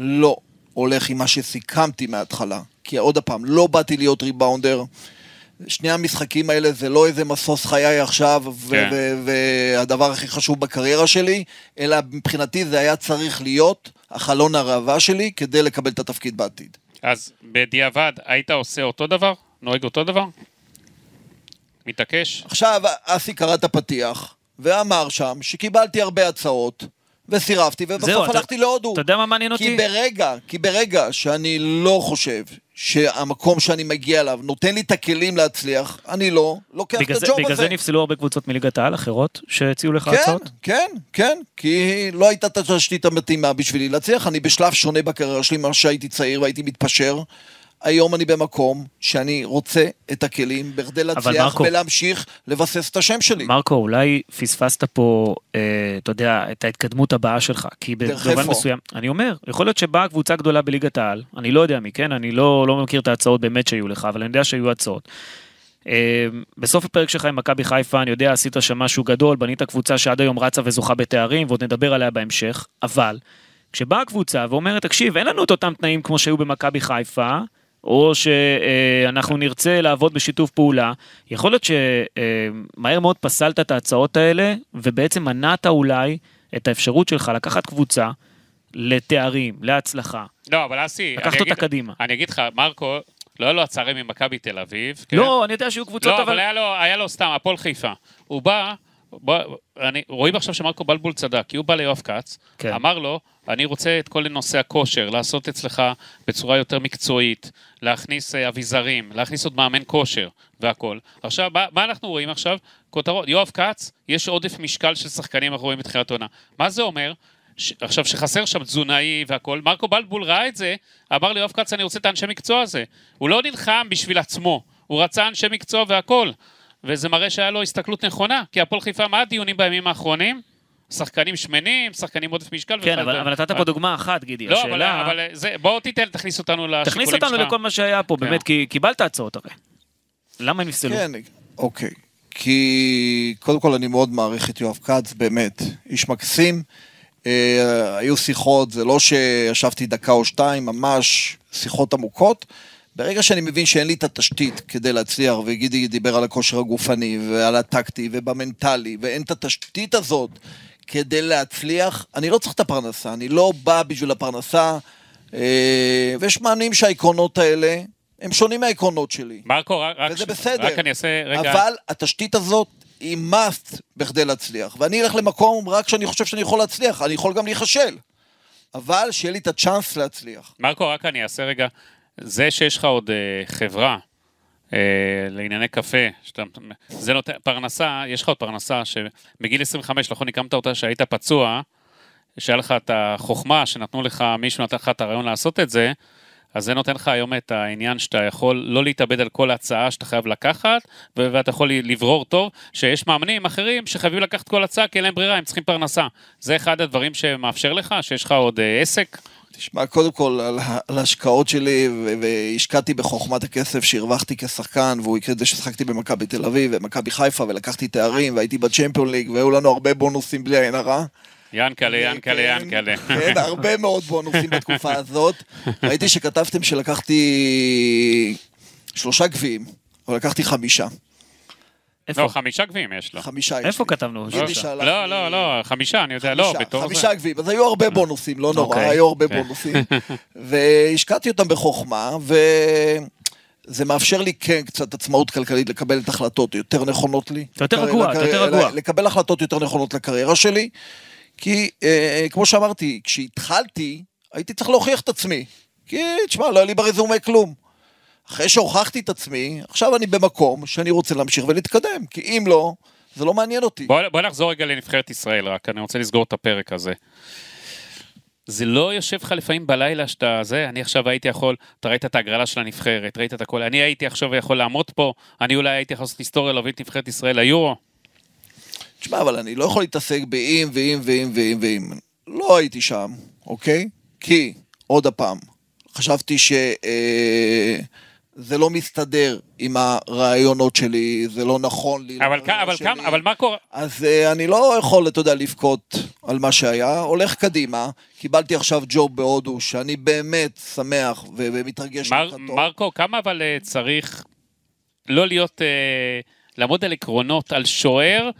לא הולך עם מה שסיכמתי מההתחלה, כי עוד פעם, לא באתי להיות ריבאונדר, שני המשחקים האלה זה לא איזה משוש חיי עכשיו, כן. והדבר הכי חשוב בקריירה שלי, אלא מבחינתי זה היה צריך להיות החלון הראווה שלי כדי לקבל את התפקיד בעתיד. אז בדיעבד, היית עושה אותו דבר? נוהג אותו דבר? מתעקש? עכשיו, אסי קרא את הפתיח, ואמר שם שקיבלתי הרבה הצעות, וסירבתי, ובסוף הלכתי להודו. אתה יודע מה מעניין כי אותי? ברגע, כי ברגע שאני לא חושב שהמקום שאני מגיע אליו נותן לי את הכלים להצליח, אני לא לוקח בגלל את הג'וב בגלל הזה. זה נפסלו הרבה קבוצות מליגת העל אחרות שהציעו לך כן, הצעות? כן, כן, כי לא הייתה את התשתית המתאימה בשבילי להצליח. אני בשלב שונה בקריירה שלי ממה שהייתי צעיר והייתי מתפשר. היום אני במקום שאני רוצה את הכלים בכדי להצליח מרקו- ולהמשיך לבסס את השם שלי. מרקו, אולי פספסת פה, אה, אתה יודע, את ההתקדמות הבאה שלך. כי במובן? מסוים, אני אומר, יכול להיות שבאה קבוצה גדולה בליגת העל, אני לא יודע מי, כן? אני לא, לא מכיר את ההצעות באמת שהיו לך, אבל אני יודע שהיו הצעות. אה, בסוף הפרק שלך עם מכבי חיפה, אני יודע, עשית שם משהו גדול, בנית קבוצה שעד היום רצה וזוכה בתארים, ועוד נדבר עליה בהמשך, אבל כשבאה קבוצה ואומרת, תקשיב, אין לנו את אותם תנאים כמו שהיו במכבי חיפה, או שאנחנו נרצה לעבוד בשיתוף פעולה, יכול להיות שמהר מאוד פסלת את ההצעות האלה, ובעצם מנעת אולי את האפשרות שלך לקחת קבוצה לתארים, להצלחה. לא, אבל אסי, לקחת אותה קדימה. אני אגיד לך, מרקו, לא היה לו הצהרים ממכבי תל אביב. כן? לא, אני יודע שהיו קבוצות, לא, אבל אבל... היה לו, היה לו סתם, הפועל חיפה. הוא בא, בוא, אני, רואים עכשיו שמרקו בלבול צדק, כי הוא בא ליואב כץ, כן. אמר לו, אני רוצה את כל נושא הכושר, לעשות אצלך בצורה יותר מקצועית, להכניס אה, אביזרים, להכניס עוד מאמן כושר והכל. עכשיו, מה, מה אנחנו רואים עכשיו? כותרות, יואב כץ, יש עודף משקל של שחקנים, אנחנו רואים בתחילת עונה. מה זה אומר? ש... עכשיו, שחסר שם תזונאי והכל, מרקו בלבול ראה את זה, אמר ליואב כץ, אני רוצה את האנשי מקצוע הזה. הוא לא נלחם בשביל עצמו, הוא רצה אנשי מקצוע והכל. וזה מראה שהיה לו הסתכלות נכונה, כי הפועל חיפה, מה הדיונים בימים האחרונים? שחקנים שמנים, שחקנים עודף משקל. כן, אבל, אבל נתת פה דוגמה אחת, גידי. לא, אבל, השאלה... אבל זה, בוא תיתן, תכניס אותנו לשיקולים שלך. תכניס אותנו לכל מה שהיה פה, כן. באמת, כי קיבלת הצעות הרי. למה הם נפסלו? כן, אוקיי. כי קודם כל אני מאוד מעריך את יואב כץ, באמת. איש מקסים. אה, היו שיחות, זה לא שישבתי דקה או שתיים, ממש שיחות עמוקות. ברגע שאני מבין שאין לי את התשתית כדי להצליח, וגידי דיבר על הכושר הגופני ועל הטקטי ובמנטלי, ואין את התשתית הזאת כדי להצליח, אני לא צריך את הפרנסה, אני לא בא בשביל הפרנסה, אה, ויש מאמנים שהעקרונות האלה הם שונים מהעקרונות שלי. מרקו, רק, וזה בסדר. רק אני אעשה רגע... אבל התשתית הזאת היא must בכדי להצליח. ואני אלך למקום רק כשאני חושב שאני יכול להצליח, אני יכול גם להיכשל. אבל שיהיה לי את הצ'אנס להצליח. מרקו, רק אני אעשה רגע, זה שיש לך עוד אה, חברה אה, לענייני קפה, שאתה, זה נותן, פרנסה, יש לך עוד פרנסה שבגיל 25, נכון, הקמת אותה שהיית פצוע, שהיה לך את החוכמה שנתנו לך, מישהו נתן לך את הרעיון לעשות את זה, אז זה נותן לך היום את העניין שאתה יכול לא להתאבד על כל הצעה שאתה חייב לקחת, ואתה יכול לברור טוב שיש מאמנים אחרים שחייבים לקחת כל הצעה כי אין להם ברירה, הם צריכים פרנסה. זה אחד הדברים שמאפשר לך, שיש לך עוד אה, עסק. תשמע, קודם כל, על, על ההשקעות שלי, ו- והשקעתי בחוכמת הכסף שהרווחתי כשחקן, והוא יקרה את זה ששחקתי במכבי תל אביב ומכבי חיפה, ולקחתי תארים, והייתי בצ'מפיון ליג, והיו לנו הרבה בונוסים בלי עין הרע. ינקלה, ינקלה, כן, ינקלה. כן, הרבה מאוד בונוסים בתקופה הזאת. ראיתי שכתבתם שלקחתי שלושה גביעים, אבל לקחתי חמישה. איפה? לא, חמישה גביעים יש לו. חמישה יש איפה לי. כתבנו? לא, לא, לא, חמישה, אני יודע, לא, בתור זה. חמישה גביעים, אז היו הרבה בונוסים, לא נורא, אוקיי. היו הרבה כן. בונוסים. והשקעתי אותם בחוכמה, וזה מאפשר לי כן קצת עצמאות כלכלית לקבל את החלטות יותר נכונות לי. אתה יותר רגוע, אתה יותר רגוע. לקבל החלטות יותר נכונות לקריירה שלי, כי אה, כמו שאמרתי, כשהתחלתי, הייתי צריך להוכיח את עצמי. כי, תשמע, לא היה לי ברזומה כלום. אחרי שהוכחתי את עצמי, עכשיו אני במקום שאני רוצה להמשיך ולהתקדם, כי אם לא, זה לא מעניין אותי. בוא, בוא נחזור רגע לנבחרת ישראל רק, אני רוצה לסגור את הפרק הזה. זה לא יושב לך לפעמים בלילה שאתה זה, אני עכשיו הייתי יכול, אתה ראית את ההגרלה של הנבחרת, ראית את הכל, אני הייתי עכשיו יכול לעמוד פה, אני אולי הייתי יכול לעשות היסטוריה להביא את נבחרת ישראל ליורו. תשמע, אבל אני לא יכול להתעסק באם ואם ואם ואם ואם. לא הייתי שם, אוקיי? כי, עוד הפעם, חשבתי שזה אה, לא מסתדר עם הרעיונות שלי, זה לא נכון לי. אבל, לקריירה כ- אבל, שלי. כמה, אבל מה קורה? אז אה, אני לא יכול, אתה יודע, לבכות על מה שהיה, הולך קדימה. קיבלתי עכשיו ג'וב בהודו, שאני באמת שמח ו- ומתרגש מר, לקראתו. מרקו, כמה אבל אה, צריך לא להיות, אה, לעמוד על עקרונות, על שוער,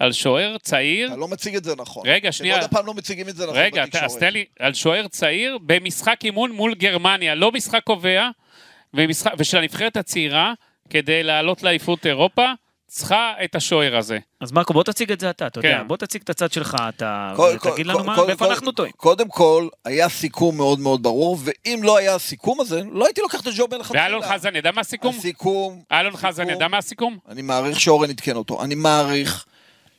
על שוער צעיר, אתה לא מציג את זה נכון. רגע, שנייה. עוד הפעם לא מציגים את זה נכון רגע, אתה- אז בתקשורת. תן לי, על שוער צעיר במשחק אימון מול גרמניה, לא משחק קובע, ומשחק, ושל הנבחרת הצעירה, כדי לעלות לאליפות אירופה, צריכה את השוער הזה. אז מרקו, בוא תציג את זה אתה, אתה יודע, כן. בוא תציג את הצד שלך, אתה, כל- ותגיד כל- לנו מה, כל- ואיפה כל- אנחנו טועים. קודם כל, היה סיכום מאוד מאוד ברור, ואם לא היה הסיכום הזה, לא הייתי לוקח את הג'וב מלכתחילה. ואלון חזן ידע מה הסיכום? הסיכום... אלון חזן ידע מה הסיכום? אני מעריך שאורן עדכן אותו. אני מעריך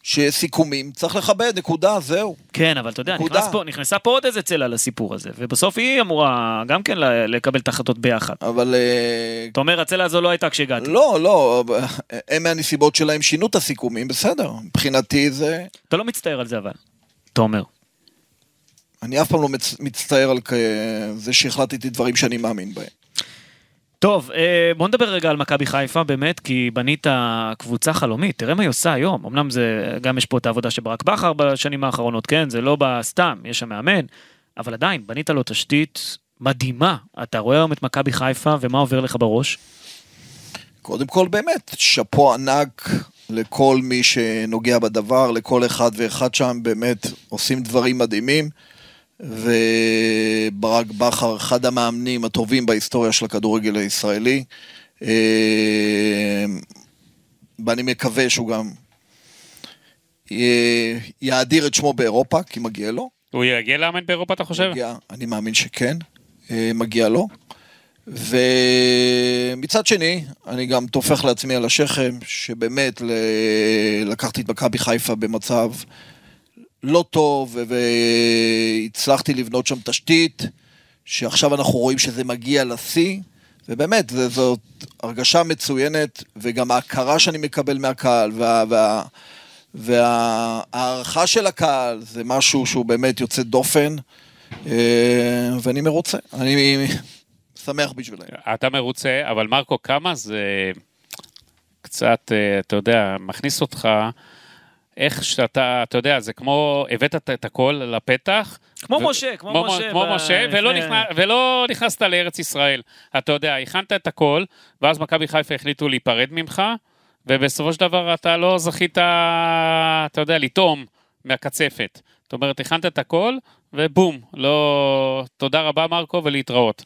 שסיכומים צריך לכבד, נקודה, זהו. כן, אבל אתה יודע. נכנס פה, נכנסה פה עוד איזה צלע לסיפור הזה, ובסוף היא אמורה גם כן לקבל את ההחלטות ביחד. אבל... אה, אתה אומר, הצלע הזו לא הייתה כשהגעתי. לא, לא, הם מהנסיבות שלהם שינו את הסיכומים, בסדר. מבחינתי זה... אתה לא מצטער על זה אבל. אתה אומר. אני אף פעם לא מצ- מצטער על כ- זה שהחלטתי דברים שאני מאמין בהם. טוב, אה, בוא נדבר רגע על מכבי חיפה באמת, כי בנית קבוצה חלומית, תראה מה היא עושה היום. אמנם זה, גם יש פה את העבודה של ברק בכר בשנים האחרונות, כן? זה לא בא סתם, יש שם מאמן, אבל עדיין, בנית לו תשתית מדהימה. אתה רואה היום את מכבי חיפה, ומה עובר לך בראש? קודם כל, באמת, שאפו ענק לכל מי שנוגע בדבר, לכל אחד ואחד שם, באמת עושים דברים מדהימים. וברק בכר, אחד המאמנים הטובים בהיסטוריה של הכדורגל הישראלי. אה, ואני מקווה שהוא גם י- יאדיר את שמו באירופה, כי מגיע לו. הוא יגיע לאמן באירופה, אתה חושב? מגיע, אני מאמין שכן, אה, מגיע לו. ומצד שני, אני גם טופח לעצמי על השכם, שבאמת ל- לקחתי את מכבי חיפה במצב לא טוב, והצלחתי לבנות שם תשתית, שעכשיו אנחנו רואים שזה מגיע לשיא, ובאמת, זאת הרגשה מצוינת, וגם ההכרה שאני מקבל מהקהל, וה... וה וההערכה של הקהל זה משהו שהוא באמת יוצא דופן, אה, ואני מרוצה. אני שמח בשבילם. אתה מרוצה, אבל מרקו, כמה זה קצת, אה, אתה יודע, מכניס אותך, איך שאתה, אתה יודע, זה כמו, הבאת את- הכל לפתח. כמו ו- משה, כמו כמו משה כמו ב- משה, ולא, לפני- נכנס, ולא נכנסת לארץ ישראל. אתה יודע, הכנת את הכל, ואז מכבי חיפה החליטו להיפרד ממך, ובסופו של דבר אתה לא זכית, אתה יודע, לטעום מהקצפת. זאת אומרת, הכנת את הכל, ובום, לא... תודה רבה, מרקו, ולהתראות.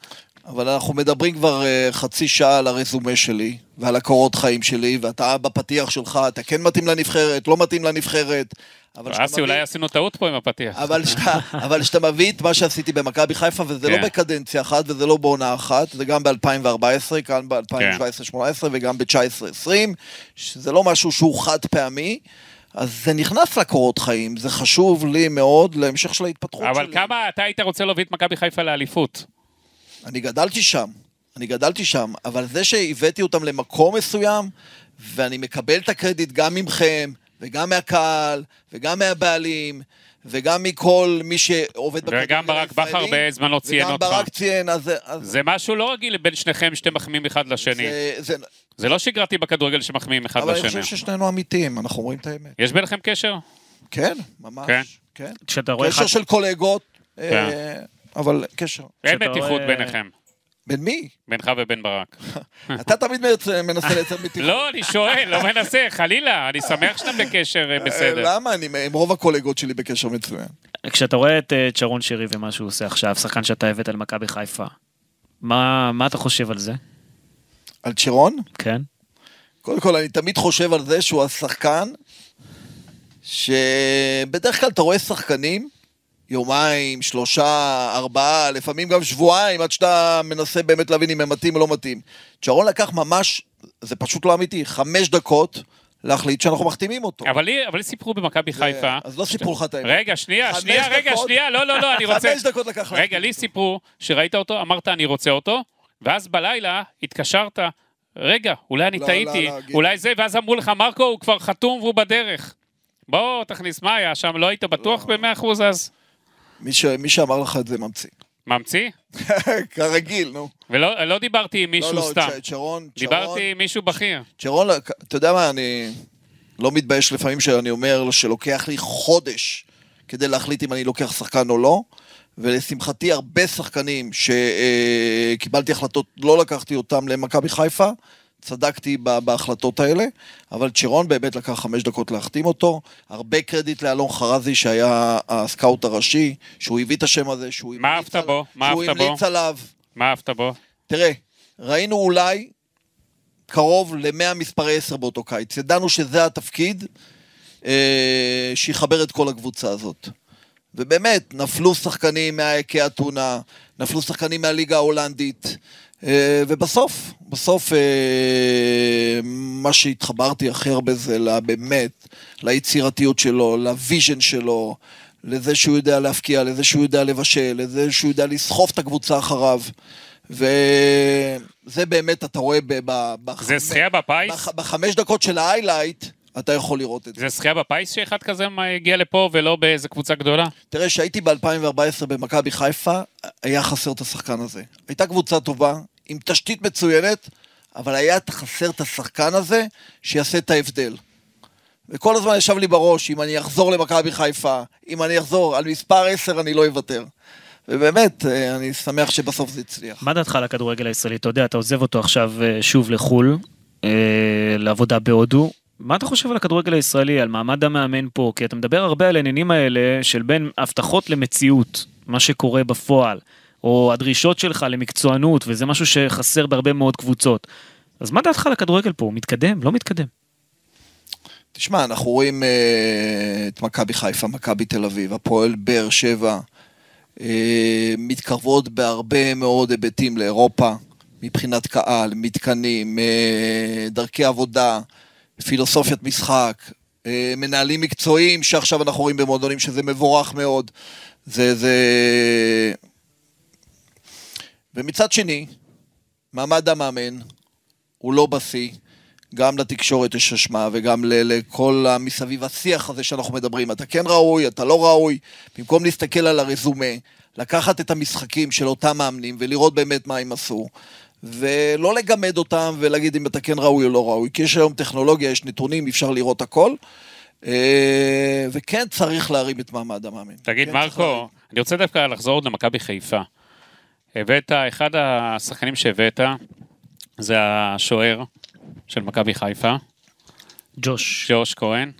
אבל אנחנו מדברים כבר אה, חצי שעה על הרזומה שלי ועל הקורות חיים שלי, ואתה בפתיח שלך, אתה כן מתאים לנבחרת, לא מתאים לנבחרת. אבל כשאתה אסי, אולי עשינו טעות פה עם הפתיח. אבל אבל כשאתה מביא את מה שעשיתי במכבי חיפה, וזה כן. לא בקדנציה אחת וזה לא בעונה אחת, זה גם ב-2014, כאן ב-2017-2018 וגם ב-19-20, שזה לא משהו שהוא חד פעמי, אז זה נכנס לקורות חיים, זה חשוב לי מאוד להמשך של ההתפתחות אבל שלי. כמה אתה היית רוצה להוביל את מכבי חיפה לאליפות? אני גדלתי שם, אני גדלתי שם, אבל זה שהבאתי אותם למקום מסוים, ואני מקבל את הקרדיט גם ממכם, וגם מהקהל, וגם מהבעלים, וגם מכל מי שעובד בכדורגל וגם ברק בכר בזמנו ציין וגם אותך. ברק ציין, אז... אז זה משהו לא רגיל בין שניכם שאתם מחמיאים אחד לשני. זה, זה, זה לא שגרתי בכדורגל שמחמיאים אחד אבל אני לשני. חושב ששנינו אמיתיים, אנחנו אומרים את האמת. יש ביניכם קשר? כן, ממש. כן. כן. כשאתה רואה קשר אחד... של קולגות, אה, אבל קשר. אין מתיחות ביניכם, בין מי? בינך ובין ברק. אתה תמיד מנסה לייצר מתיחות. לא, אני שואל, לא מנסה, חלילה, אני שמח שאתם בקשר אה, אה, בסדר. למה? אני עם רוב הקולגות שלי בקשר מצוין. כשאתה רואה את אה, צ'רון שרי ומה שהוא עושה עכשיו, שחקן שאתה הבאת למכבי חיפה, מה, מה אתה חושב על זה? על צ'רון? כן? קודם כל, אני תמיד חושב על זה שהוא השחקן, שבדרך כלל אתה רואה שחקנים, יומיים, שלושה, ארבעה, לפעמים גם שבועיים, עד שאתה מנסה באמת להבין אם הם מתאים או לא מתאים. צ'רון לקח ממש, זה פשוט לא אמיתי, חמש דקות להחליט שאנחנו מחתימים אותו. אבל לי אבל לי סיפרו במכבי חיפה... אז לא סיפרו לך את האמת. רגע, שנייה, שנייה, רגע, דקות- שנייה, לא, לא, לא, אני רוצה... חמש דקות לקח להחליט רגע, לי. סיפרו שראית אותו, אמרת אני רוצה אותו, ואז בלילה התקשרת, רגע, אולי אני לא, טעיתי, לא, לא. אולי זה, ואז אמרו לך, מרקו, הוא כבר חתום והוא בדרך. בוא, תכניס, מה היה שם? לא היית בטוח במאה אחוז אז? מי ש- מי שאמר לך את זה ממציא. ממציא? כרגיל, נו. ולא לא דיברתי עם לא, מישהו לא, סתם. צ'- צ'רון, דיברתי עם מישהו בכיר. צ'רון, אתה יודע מה, אני לא מתבייש לפעמים שאני אומר שלוקח לי חודש כדי להחליט אם אני לוקח שחקן או לא, ולשמחתי הרבה שחקנים שקיבלתי החלטות, לא לקחתי אותם למכבי חיפה, צדקתי בהחלטות האלה, אבל צ'רון באמת לקח חמש דקות להחתים אותו, הרבה קרדיט לאלון חרזי שהיה הסקאוט הראשי, שהוא הביא את השם הזה, שהוא מה אהבת על- בו? מה אהבת בו? המליץ עליו. מה אהבת בו? תראה, ראינו אולי קרוב ל-100 מספרי 10 באותו קיץ. ידענו שזה התפקיד אה, שיחבר את כל הקבוצה הזאת. ובאמת, נפלו שחקנים מהאיקי אתונה, נפלו שחקנים מהליגה ההולנדית, אה, ובסוף, בסוף אה, מה שהתחברתי הכי הרבה זה באמת ליצירתיות שלו, ל vision שלו, לזה שהוא יודע להבקיע, לזה שהוא יודע לבשל, לזה שהוא יודע לסחוף את הקבוצה אחריו. וזה באמת, אתה רואה ב- ב- זה זכייה בפיס? בח- בחמש דקות של ה highlight, אתה יכול לראות את זה. זה זכייה בפיס שאחד כזה הגיע לפה ולא באיזה קבוצה גדולה? תראה, כשהייתי ב-2014 במכבי חיפה, היה חסר את השחקן הזה. הייתה קבוצה טובה, עם תשתית מצוינת, אבל היה חסר את השחקן הזה שיעשה את ההבדל. וכל הזמן ישב לי בראש, אם אני אחזור למכבי חיפה, אם אני אחזור, על מספר 10 אני לא אוותר. ובאמת, אה, אני שמח שבסוף זה הצליח. מה דעתך על הכדורגל הישראלי? אתה יודע, אתה עוזב אותו עכשיו אה, שוב לחו"ל, אה, לעבודה בהודו. מה אתה חושב על הכדורגל הישראלי, על מעמד המאמן פה? כי אתה מדבר הרבה על העניינים האלה של בין הבטחות למציאות, מה שקורה בפועל, או הדרישות שלך למקצוענות, וזה משהו שחסר בהרבה מאוד קבוצות. אז מה דעתך על הכדורגל פה? הוא מתקדם? לא מתקדם? תשמע, אנחנו רואים אה, את מכבי חיפה, מכבי תל אביב, הפועל באר שבע, אה, מתקרבות בהרבה מאוד היבטים לאירופה, מבחינת קהל, מתקנים, אה, דרכי עבודה, פילוסופיית משחק, אה, מנהלים מקצועיים שעכשיו אנחנו רואים במועדונים שזה מבורך מאוד. זה, זה... ומצד שני, מעמד המאמן הוא לא בשיא. גם לתקשורת יש אשמה וגם לכל המסביב השיח הזה שאנחנו מדברים. אתה כן ראוי, אתה לא ראוי. במקום להסתכל על הרזומה, לקחת את המשחקים של אותם מאמנים ולראות באמת מה הם עשו. ולא לגמד אותם ולהגיד אם אתה כן ראוי או לא ראוי. כי יש היום טכנולוגיה, יש נתונים, אפשר לראות הכל. אה, וכן צריך להרים את מעמד המאמן. תגיד, כן. מרקו, אני רוצה דווקא לחזור עוד למכבי חיפה. הבאת, אחד השחקנים שהבאת, זה השוער של מכבי חיפה, ג'וש. ג'וש כהן.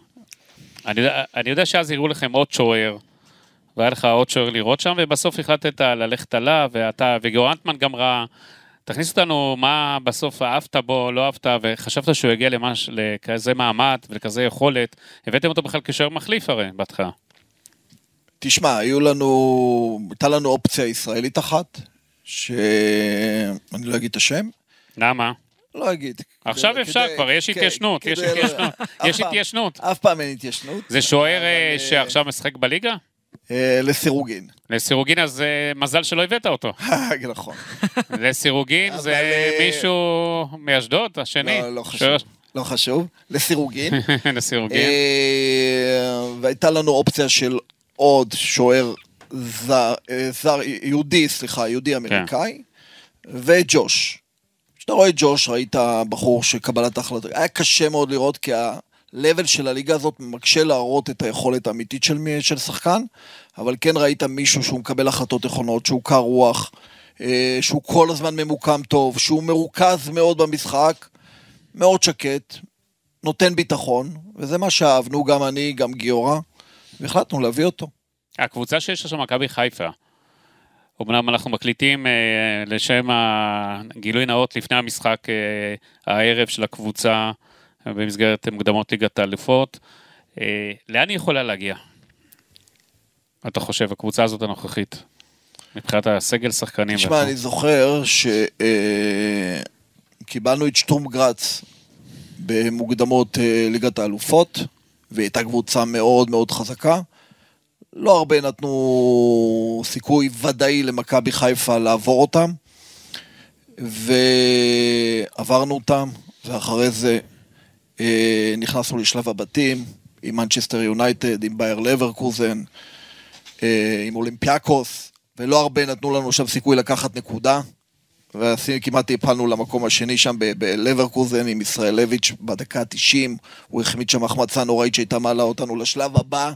אני יודע, אני יודע שאז הראו לכם עוד שוער, והיה לך עוד שוער לראות שם, ובסוף החלטת ללכת עליו, ואתה, וגיורנטמן גם ראה. תכניס אותנו מה בסוף אהבת בו, לא אהבת, וחשבת שהוא יגיע למש, לכזה מעמד ולכזה יכולת. הבאתם אותו בכלל כשוער מחליף הרי, בהתחלה. תשמע, היו לנו, הייתה לנו אופציה ישראלית אחת, שאני לא אגיד את השם, למה? לא אגיד. עכשיו אפשר, כבר יש התיישנות, יש כדי- התיישנות, יש התיישנות. אף פעם אין התיישנות. זה שוער אה, שעכשיו משחק בליגה? אה, לסירוגין. לסירוגין אז אה, מזל שלא הבאת אותו. נכון. לסירוגין זה אה, מישהו מאשדוד, השני. לא, לא חשוב. לא חשוב. לסירוגין. לסירוגין. אה, והייתה לנו אופציה של עוד שוער זר, יהודי, סליחה, יהודי אמריקאי, וג'וש. כשאתה רואה את ג'וש, ראית בחור שקבלת החלטות, היה קשה מאוד לראות כי ה-level של הליגה הזאת מקשה להראות את היכולת האמיתית של, של שחקן, אבל כן ראית מישהו שהוא מקבל החלטות נכונות, שהוא קר רוח, אה, שהוא כל הזמן ממוקם טוב, שהוא מרוכז מאוד במשחק, מאוד שקט, נותן ביטחון, וזה מה שאהבנו, גם אני, גם גיורא, והחלטנו להביא אותו. הקבוצה שיש עכשיו מכבי חיפה, אמנם אנחנו מקליטים אה, לשם הגילוי נאות לפני המשחק אה, הערב של הקבוצה במסגרת מוקדמות ליגת האלופות, לאן היא יכולה להגיע? אתה חושב, הקבוצה הזאת הנוכחית, מבחינת הסגל שחקנים? תשמע? אני זוכר שקיבלנו את שטרום גראץ במוקדמות אה, ליגת האלופות, והיא הייתה קבוצה מאוד מאוד חזקה. לא הרבה נתנו סיכוי ודאי למכבי חיפה לעבור אותם, ועברנו אותם, ואחרי זה אה, נכנסנו לשלב הבתים עם מנצ'סטר יונייטד, עם בייר לברקוזן, אה, עם אולימפיאקוס, ולא הרבה נתנו לנו שם סיכוי לקחת נקודה. וכמעט העפלנו למקום השני שם בלברקוזן עם ישראלביץ' בדקה ה-90, הוא החמיץ שם החמצה נוראית שהייתה מעלה אותנו לשלב הבא,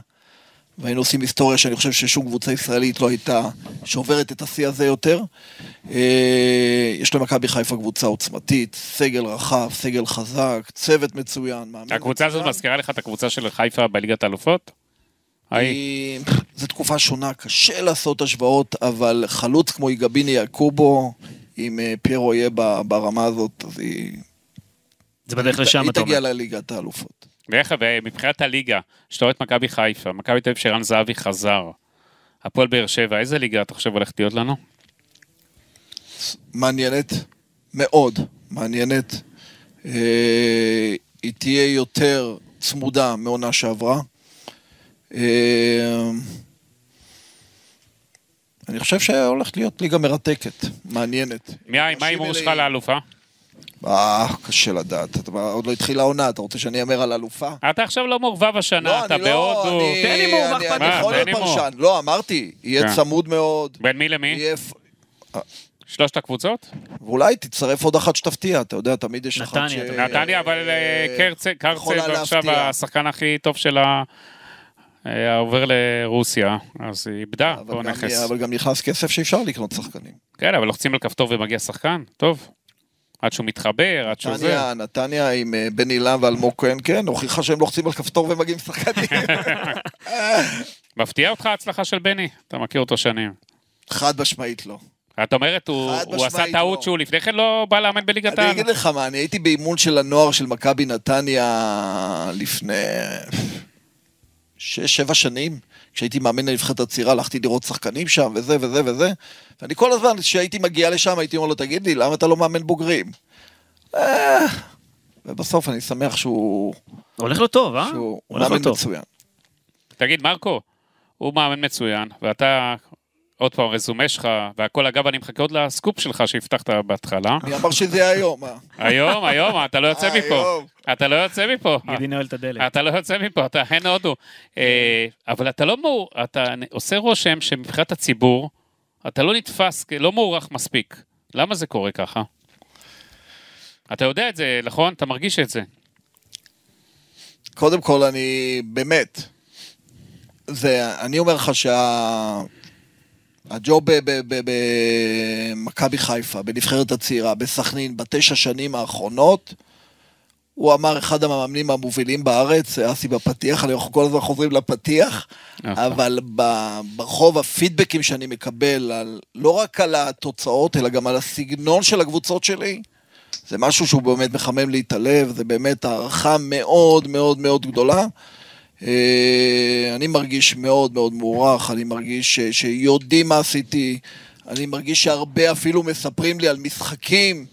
והיינו עושים היסטוריה שאני חושב ששום קבוצה ישראלית לא הייתה שוברת את השיא הזה יותר. אה, יש למכבי חיפה קבוצה עוצמתית, סגל רחב, סגל חזק, צוות מצוין, מאמן הקבוצה הזאת. מזכירה לך את הקבוצה של חיפה בליגת האלופות? היא- זו תקופה שונה, קשה לעשות השוואות, אבל חלוץ כמו יגביני יעקובו, אם אה, פיירו יהיה ברמה הזאת, אז היא... זה בדרך לשם, היא אתה תגיע אומר. לליגת האלופות. ואיך, ומבחינת הליגה, שאתה רואה את מכבי חיפה, מכבי תל אביב שרן זהבי חזר, הפועל באר שבע, איזה ליגה אתה חושב הולכת להיות לנו? מעניינת, מאוד מעניינת. אה, היא תהיה יותר צמודה מעונה שעברה. אה, אני חושב שהולכת להיות ליגה מרתקת, מעניינת. מי מה ההימור שלך לאלופה? אה, קשה לדעת. אתה- עוד לא התחילה העונה, אתה רוצה שאני אאמר על אלופה? אתה עכשיו לא מעורבב השנה, אתה אני לא, בהודו. תן מה אני- אכפת אני לך? יכול להיות. פרשן. לא, אמרתי, יהיה כן. צמוד מאוד. בין מי למי? פ- שלושת הקבוצות? ואולי תצטרף עוד אחת שתפתיע, אתה יודע, תמיד יש אחת ש... נתניה, אתה אבל אה, קרצה, קרצה יכולה הוא עכשיו. השחקן הכי טוב של ה... העובר לרוסיה, אז היא איבדה פה גם- נכס. אבל גם נכנס כסף שאפשר לקנות שחקנים. כן, אבל לוחצים על כפתור ומגיע שחקן, טוב. עד שהוא מתחבר, עד שהוא זה. נתניה, נתניה עם אה, בן אילם ואלמוג כהן, כן, הוכיחה שהם לוחצים על כפתור ומגיעים שחקנים. מפתיע אותך ההצלחה של בני? אתה מכיר אותו שנים. חד משמעית לא. את אומרת, הוא, עשה טעות לא. שהוא לפני כן לא בא לאמן בליגת אני העל. אגיד לך מה, אני הייתי באימון של הנוער של מכבי נתניה לפני שש, שבע שנים. כשהייתי מאמן לנבחרת הצעירה, הלכתי לראות שחקנים שם, וזה וזה וזה. ואני כל הזמן, כשהייתי מגיע לשם, הייתי אומר לו, תגיד לי, למה אתה לא מאמן בוגרים? אה, ובסוף אני שמח שהוא הולך לו טוב, אה? שהוא מאמן. מצוין. תגיד, מרקו, הוא מאמן מצוין, ואתה, עוד פעם, רזומה שלך, והכל, אגב, אני מחכה עוד לסקופ שלך שהבטחת בהתחלה. מי אמר שזה היום? אה? היום, היום, אתה לא יוצא אה, מפה. אתה לא יוצא מפה. גידי נועל את הדלת. אתה לא יוצא מפה, אתה אין הודו. אה, אבל אתה לא מאור, אתה עושה רושם שמבחינת הציבור, אתה לא נתפס, לא מוערך מספיק. למה זה קורה ככה? אתה יודע את זה, נכון? אתה מרגיש את זה. קודם כל, אני באמת, זה, אני אומר לך שה... הג'וב במכבי חיפה, בנבחרת הצעירה, בסכנין, בתשע שנים האחרונות, הוא אמר אחד המאמנים המובילים בארץ, אסי בפתיח, אנחנו כל הזמן חוזרים לפתיח. אבל ברחוב הפידבקים שאני מקבל, על, לא רק על התוצאות, אלא גם על הסגנון של הקבוצות שלי, זה משהו שהוא באמת מחמם לי את הלב, זה באמת הערכה מאוד מאוד מאוד גדולה. אה, אני מרגיש מאוד מאוד מוערך, אני מרגיש ש- שיודעים מה עשיתי, אני מרגיש שהרבה אפילו מספרים לי על משחקים,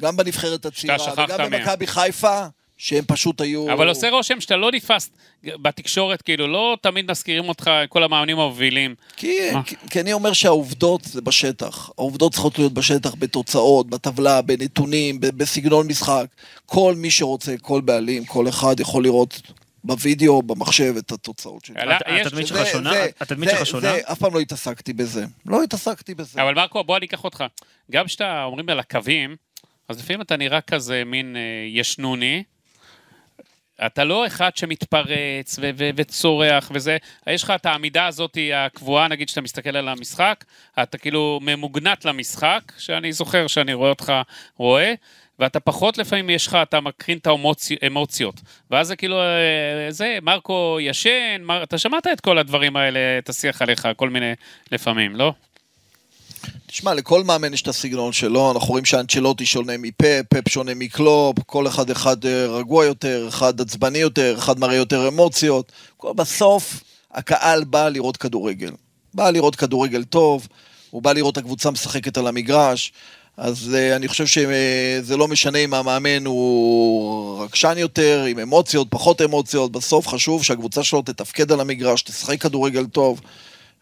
גם בנבחרת הצעירה וגם. במכבי חיפה, שהם פשוט היו... אבל עושה רושם שאתה לא נתפס בתקשורת, כאילו, לא תמיד מזכירים אותך, כל המאמנים המובילים. כי? כי, כי אני אומר שהעובדות זה בשטח. העובדות צריכות להיות בשטח, בתוצאות, בטבלה, בנתונים, בסגנון משחק. כל מי שרוצה, כל בעלים, כל אחד יכול לראות בווידאו, במחשב, את התוצאות שלי. התדמית שלך שונה? התדמית שלך שונה? זה, אף פעם לא התעסקתי בזה. לא התעסקתי בזה. אבל מרקו, בוא אני אקח אותך. גם כשאתה אומרים על הקווים, אז לפעמים אתה נראה כזה מין אה, ישנוני. אתה לא אחד שמתפרץ ו- ו- וצורח וזה, יש לך את העמידה הזאת הקבועה, נגיד שאתה מסתכל על המשחק, אתה כאילו ממוגנט למשחק, שאני זוכר שאני רואה אותך רואה, ואתה פחות לפעמים יש לך, אתה מקרין את האמוציות. ואז זה כאילו, אה, זה, מרקו ישן, מר... אתה שמעת את כל הדברים האלה, את השיח עליך, כל מיני לפעמים, לא? תשמע, לכל מאמן יש את הסגנון שלו, אנחנו רואים שאנצ'לוטי שונה מפפ, פפ שונה מקלופ, כל אחד אחד אה, רגוע יותר, אחד עצבני יותר, אחד מראה יותר אמוציות. בסוף, הקהל בא לראות כדורגל. בא לראות כדורגל טוב, הוא בא לראות את הקבוצה משחקת על המגרש, אז uh, אני חושב שזה לא משנה אם המאמן הוא רגשן יותר, עם אמוציות, פחות אמוציות, בסוף חשוב שהקבוצה שלו תתפקד על המגרש, תשחק כדורגל טוב.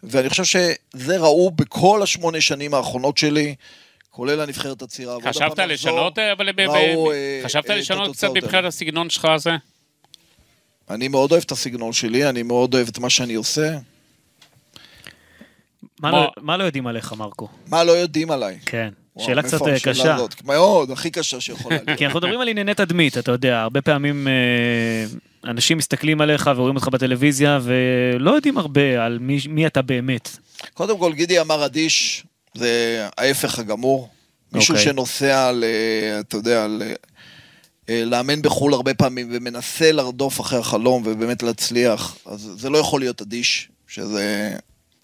ואני חושב שזה ראו בכל השמונה שנים האחרונות שלי, כולל הנבחרת הצעירה. חשבת לשנות, אה, אבל ראו, אה, חשבת אה, לשנות קצת מבחינת. הסגנון שלך הזה? אני מאוד אוהב את הסגנון שלי, אני מאוד אוהב את מה שאני עושה. מה כמו- לא- מה לא יודעים עליך, מרקו? מה לא יודעים עליי? כן, שאלה קצת אה, קשה. מאוד, הכי קשה שיכולה להיות. כי אנחנו מדברים על ענייני תדמית, אתה יודע, הרבה פעמים אה, אנשים מסתכלים עליך ורואים אותך בטלוויזיה ולא יודעים הרבה על מי, מי אתה באמת. קודם כל, גידי אמר אדיש, זה ההפך הגמור. מישהו אוקיי. שנוסע, ל, אתה יודע, ל, אה, לאמן בחו"ל הרבה פעמים ומנסה לרדוף אחרי החלום ובאמת להצליח, אז זה לא יכול להיות אדיש, שזה...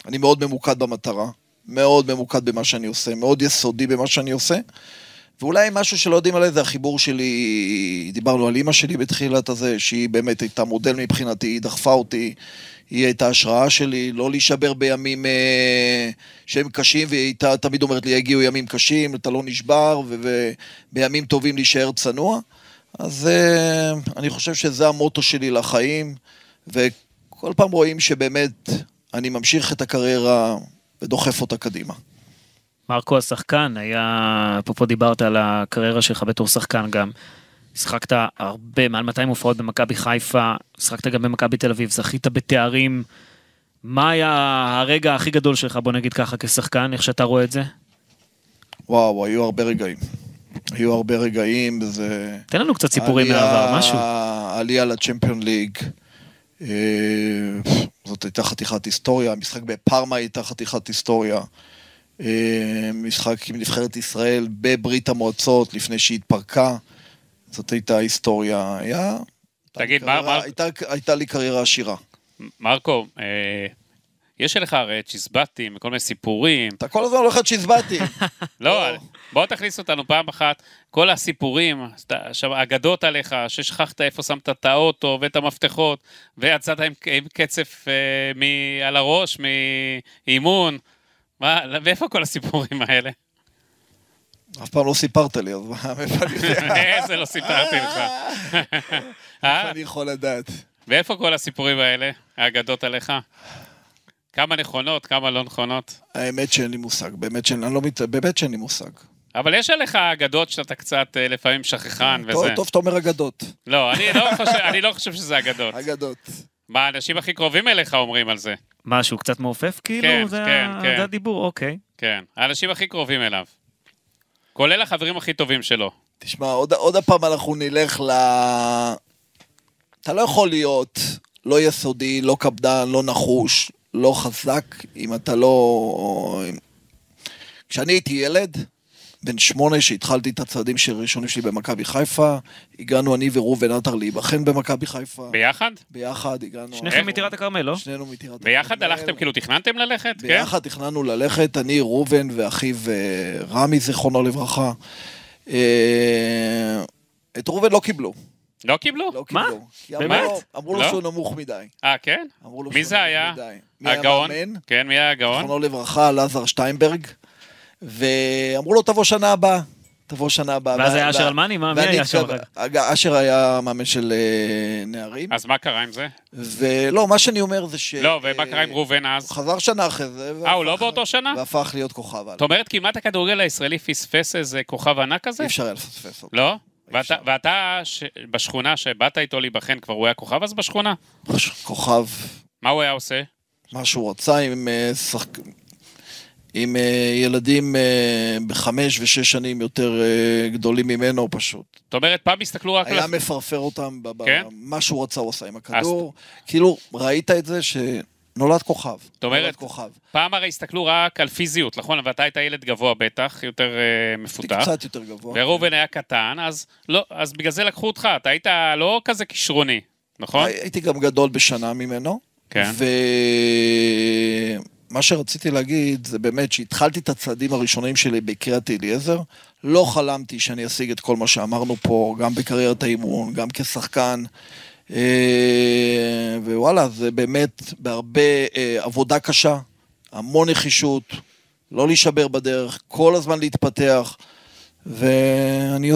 אני מאוד ממוקד במטרה, מאוד ממוקד במה שאני עושה, מאוד יסודי במה שאני עושה. ואולי משהו שלא יודעים עליי זה החיבור שלי, דיברנו על אימא שלי בתחילת הזה, שהיא באמת הייתה מודל מבחינתי, היא דחפה אותי, היא הייתה השראה שלי, לא להישבר בימים אה, שהם קשים, והיא הייתה תמיד אומרת לי, יגיעו ימים קשים, אתה לא נשבר, ובימים טובים להישאר צנוע. אז אה, אני חושב שזה המוטו שלי לחיים, וכל פעם רואים שבאמת אני ממשיך את הקריירה ודוחף אותה קדימה. מרקו השחקן היה, אפרופו דיברת על הקריירה שלך בתור שחקן גם. שיחקת הרבה, מעל 200 הופעות במכבי חיפה, שיחקת גם במכבי תל אביב, זכית בתארים. מה היה הרגע הכי גדול שלך, בוא נגיד ככה, כשחקן, איך שאתה רואה את זה? וואו, היו הרבה רגעים. היו הרבה רגעים, זה... תן לנו קצת סיפורים מהעבר, משהו. עלייה לצ'מפיון ליג. אה, זאת הייתה חתיכת היסטוריה, המשחק בפארמה הייתה חתיכת היסטוריה. אה, משחק עם נבחרת ישראל בברית המועצות לפני שהיא התפרקה. זאת הייתה היסטוריה. היה... תגיד, הייתה מה- מה- הייתה, הייתה לי קריירה עשירה. מרקו, אה, יש עליך הרי צ'יזבטים וכל מיני סיפורים. אתה כל הזמן הולך צ'יזבטי. לא, בוא תכניס אותנו פעם אחת, כל הסיפורים, עכשיו, אגדות עליך, ששכחת איפה שמת את האוטו ואת המפתחות, ויצאת עם, עם קצף אה, מ, על הראש מאימון. מה, ואיפה כל הסיפורים האלה? אף פעם לא סיפרת לי, אז מה, מאיפה אני יודע? איזה לא סיפרתי לך. אה? אני יכול לדעת. ואיפה כל הסיפורים האלה, האגדות עליך? כמה נכונות, כמה לא נכונות? האמת שאין לי מושג, באמת שאין, לא מת... באמת שאין לי מושג. אבל יש עליך אגדות שאתה קצת אה, לפעמים שכחן טוב, וזה. טוב שאתה אומר אגדות. לא, אני לא חושב, אני לא חושב שזה אגדות. אגדות. מה האנשים הכי קרובים אליך אומרים על זה? משהו קצת מעופף כאילו? כן, זה, כן, ה- כן. זה הדיבור, אוקיי. כן, האנשים הכי קרובים אליו. כולל החברים הכי טובים שלו. תשמע, עוד, עוד הפעם אנחנו נלך ל... אתה לא יכול להיות לא יסודי, לא קפדן, לא נחוש, לא חזק, אם אתה לא... כשאני הייתי ילד, בן שמונה, שהתחלתי את הצעדים הראשונים שלי במכבי חיפה. הגענו אני וראובן עטר להיבחן במכבי חיפה. ביחד? ביחד הגענו... שניכם מטירת הכרמל, לא? שנינו מטירת הכרמל. ביחד הלכתם, כאילו תכננתם ללכת? כן? ביחד תכננו ללכת, אני, ראובן ואחיו אה, רמי, זיכרונו לברכה. אה, את ראובן לא קיבלו. לא קיבלו? לא מה? קיבלו. אמרו באמת? לו- אמרו לו לא? שהוא נמוך מדי. אה, כן? אמרו לו מי שהוא זה נמוך היה? מדי. מי היה הגאון? כן, מי היה הגאון? זיכרונו לברכה, אלעזר שטיינברג. ואמרו לו, תבוא שנה הבאה. תבוא שנה הבאה. ואז היה אשר אלמני? מה- מי היה שם כך? אג- אשר היה מאמן של אה, נערים. אז מה קרה עם זה? ולא, מה שאני אומר זה ש... לא, ומה אה, קרה עם ראובן אז? הוא חזר שנה אחרי זה. אה, הוא לא באותו שנה? והפך להיות כוכב. זאת אומרת, כמעט הכדורגל הישראלי פספס איזה כוכב ענק כזה? אי אפשר היה לפספס אותו. לא? ואתה. בשכונה שבאת איתו להיבחן, כבר הוא היה כוכב אז בשכונה? כוכב, מה הוא היה עושה? מה שהוא רצה עם אה, שחק... עם אה, ילדים אה, בחמש ושש שנים יותר אה, גדולים ממנו פשוט. זאת אומרת, פעם הסתכלו רק על... היה מפרפר אותם, ב- ב- כן? מה שהוא רצה הוא עשה עם הכדור. כאילו, ראית את זה שנולד כוכב. זאת אומרת- נולד כוכב. פעם הרי הסתכלו רק על פיזיות, נכון? ואתה היית ילד גבוה בטח, יותר מפותח. קצת יותר גבוה. וראובן היה קטן, אז לא, אז בגלל זה לקחו אותך, אתה היית לא כזה כישרוני, נכון? הייתי גם גדול בשנה ממנו. כן. ומה שרציתי להגיד זה באמת שהתחלתי את הצעדים הראשונים שלי בקריית אליעזר, לא חלמתי שאני אשיג את כל מה שאמרנו פה, גם בקריירת האימון, גם כשחקן. אה, ווואלה, זה באמת בהרבה אה, עבודה קשה, המון נחישות, לא להישבר בדרך, כל הזמן להתפתח, ואני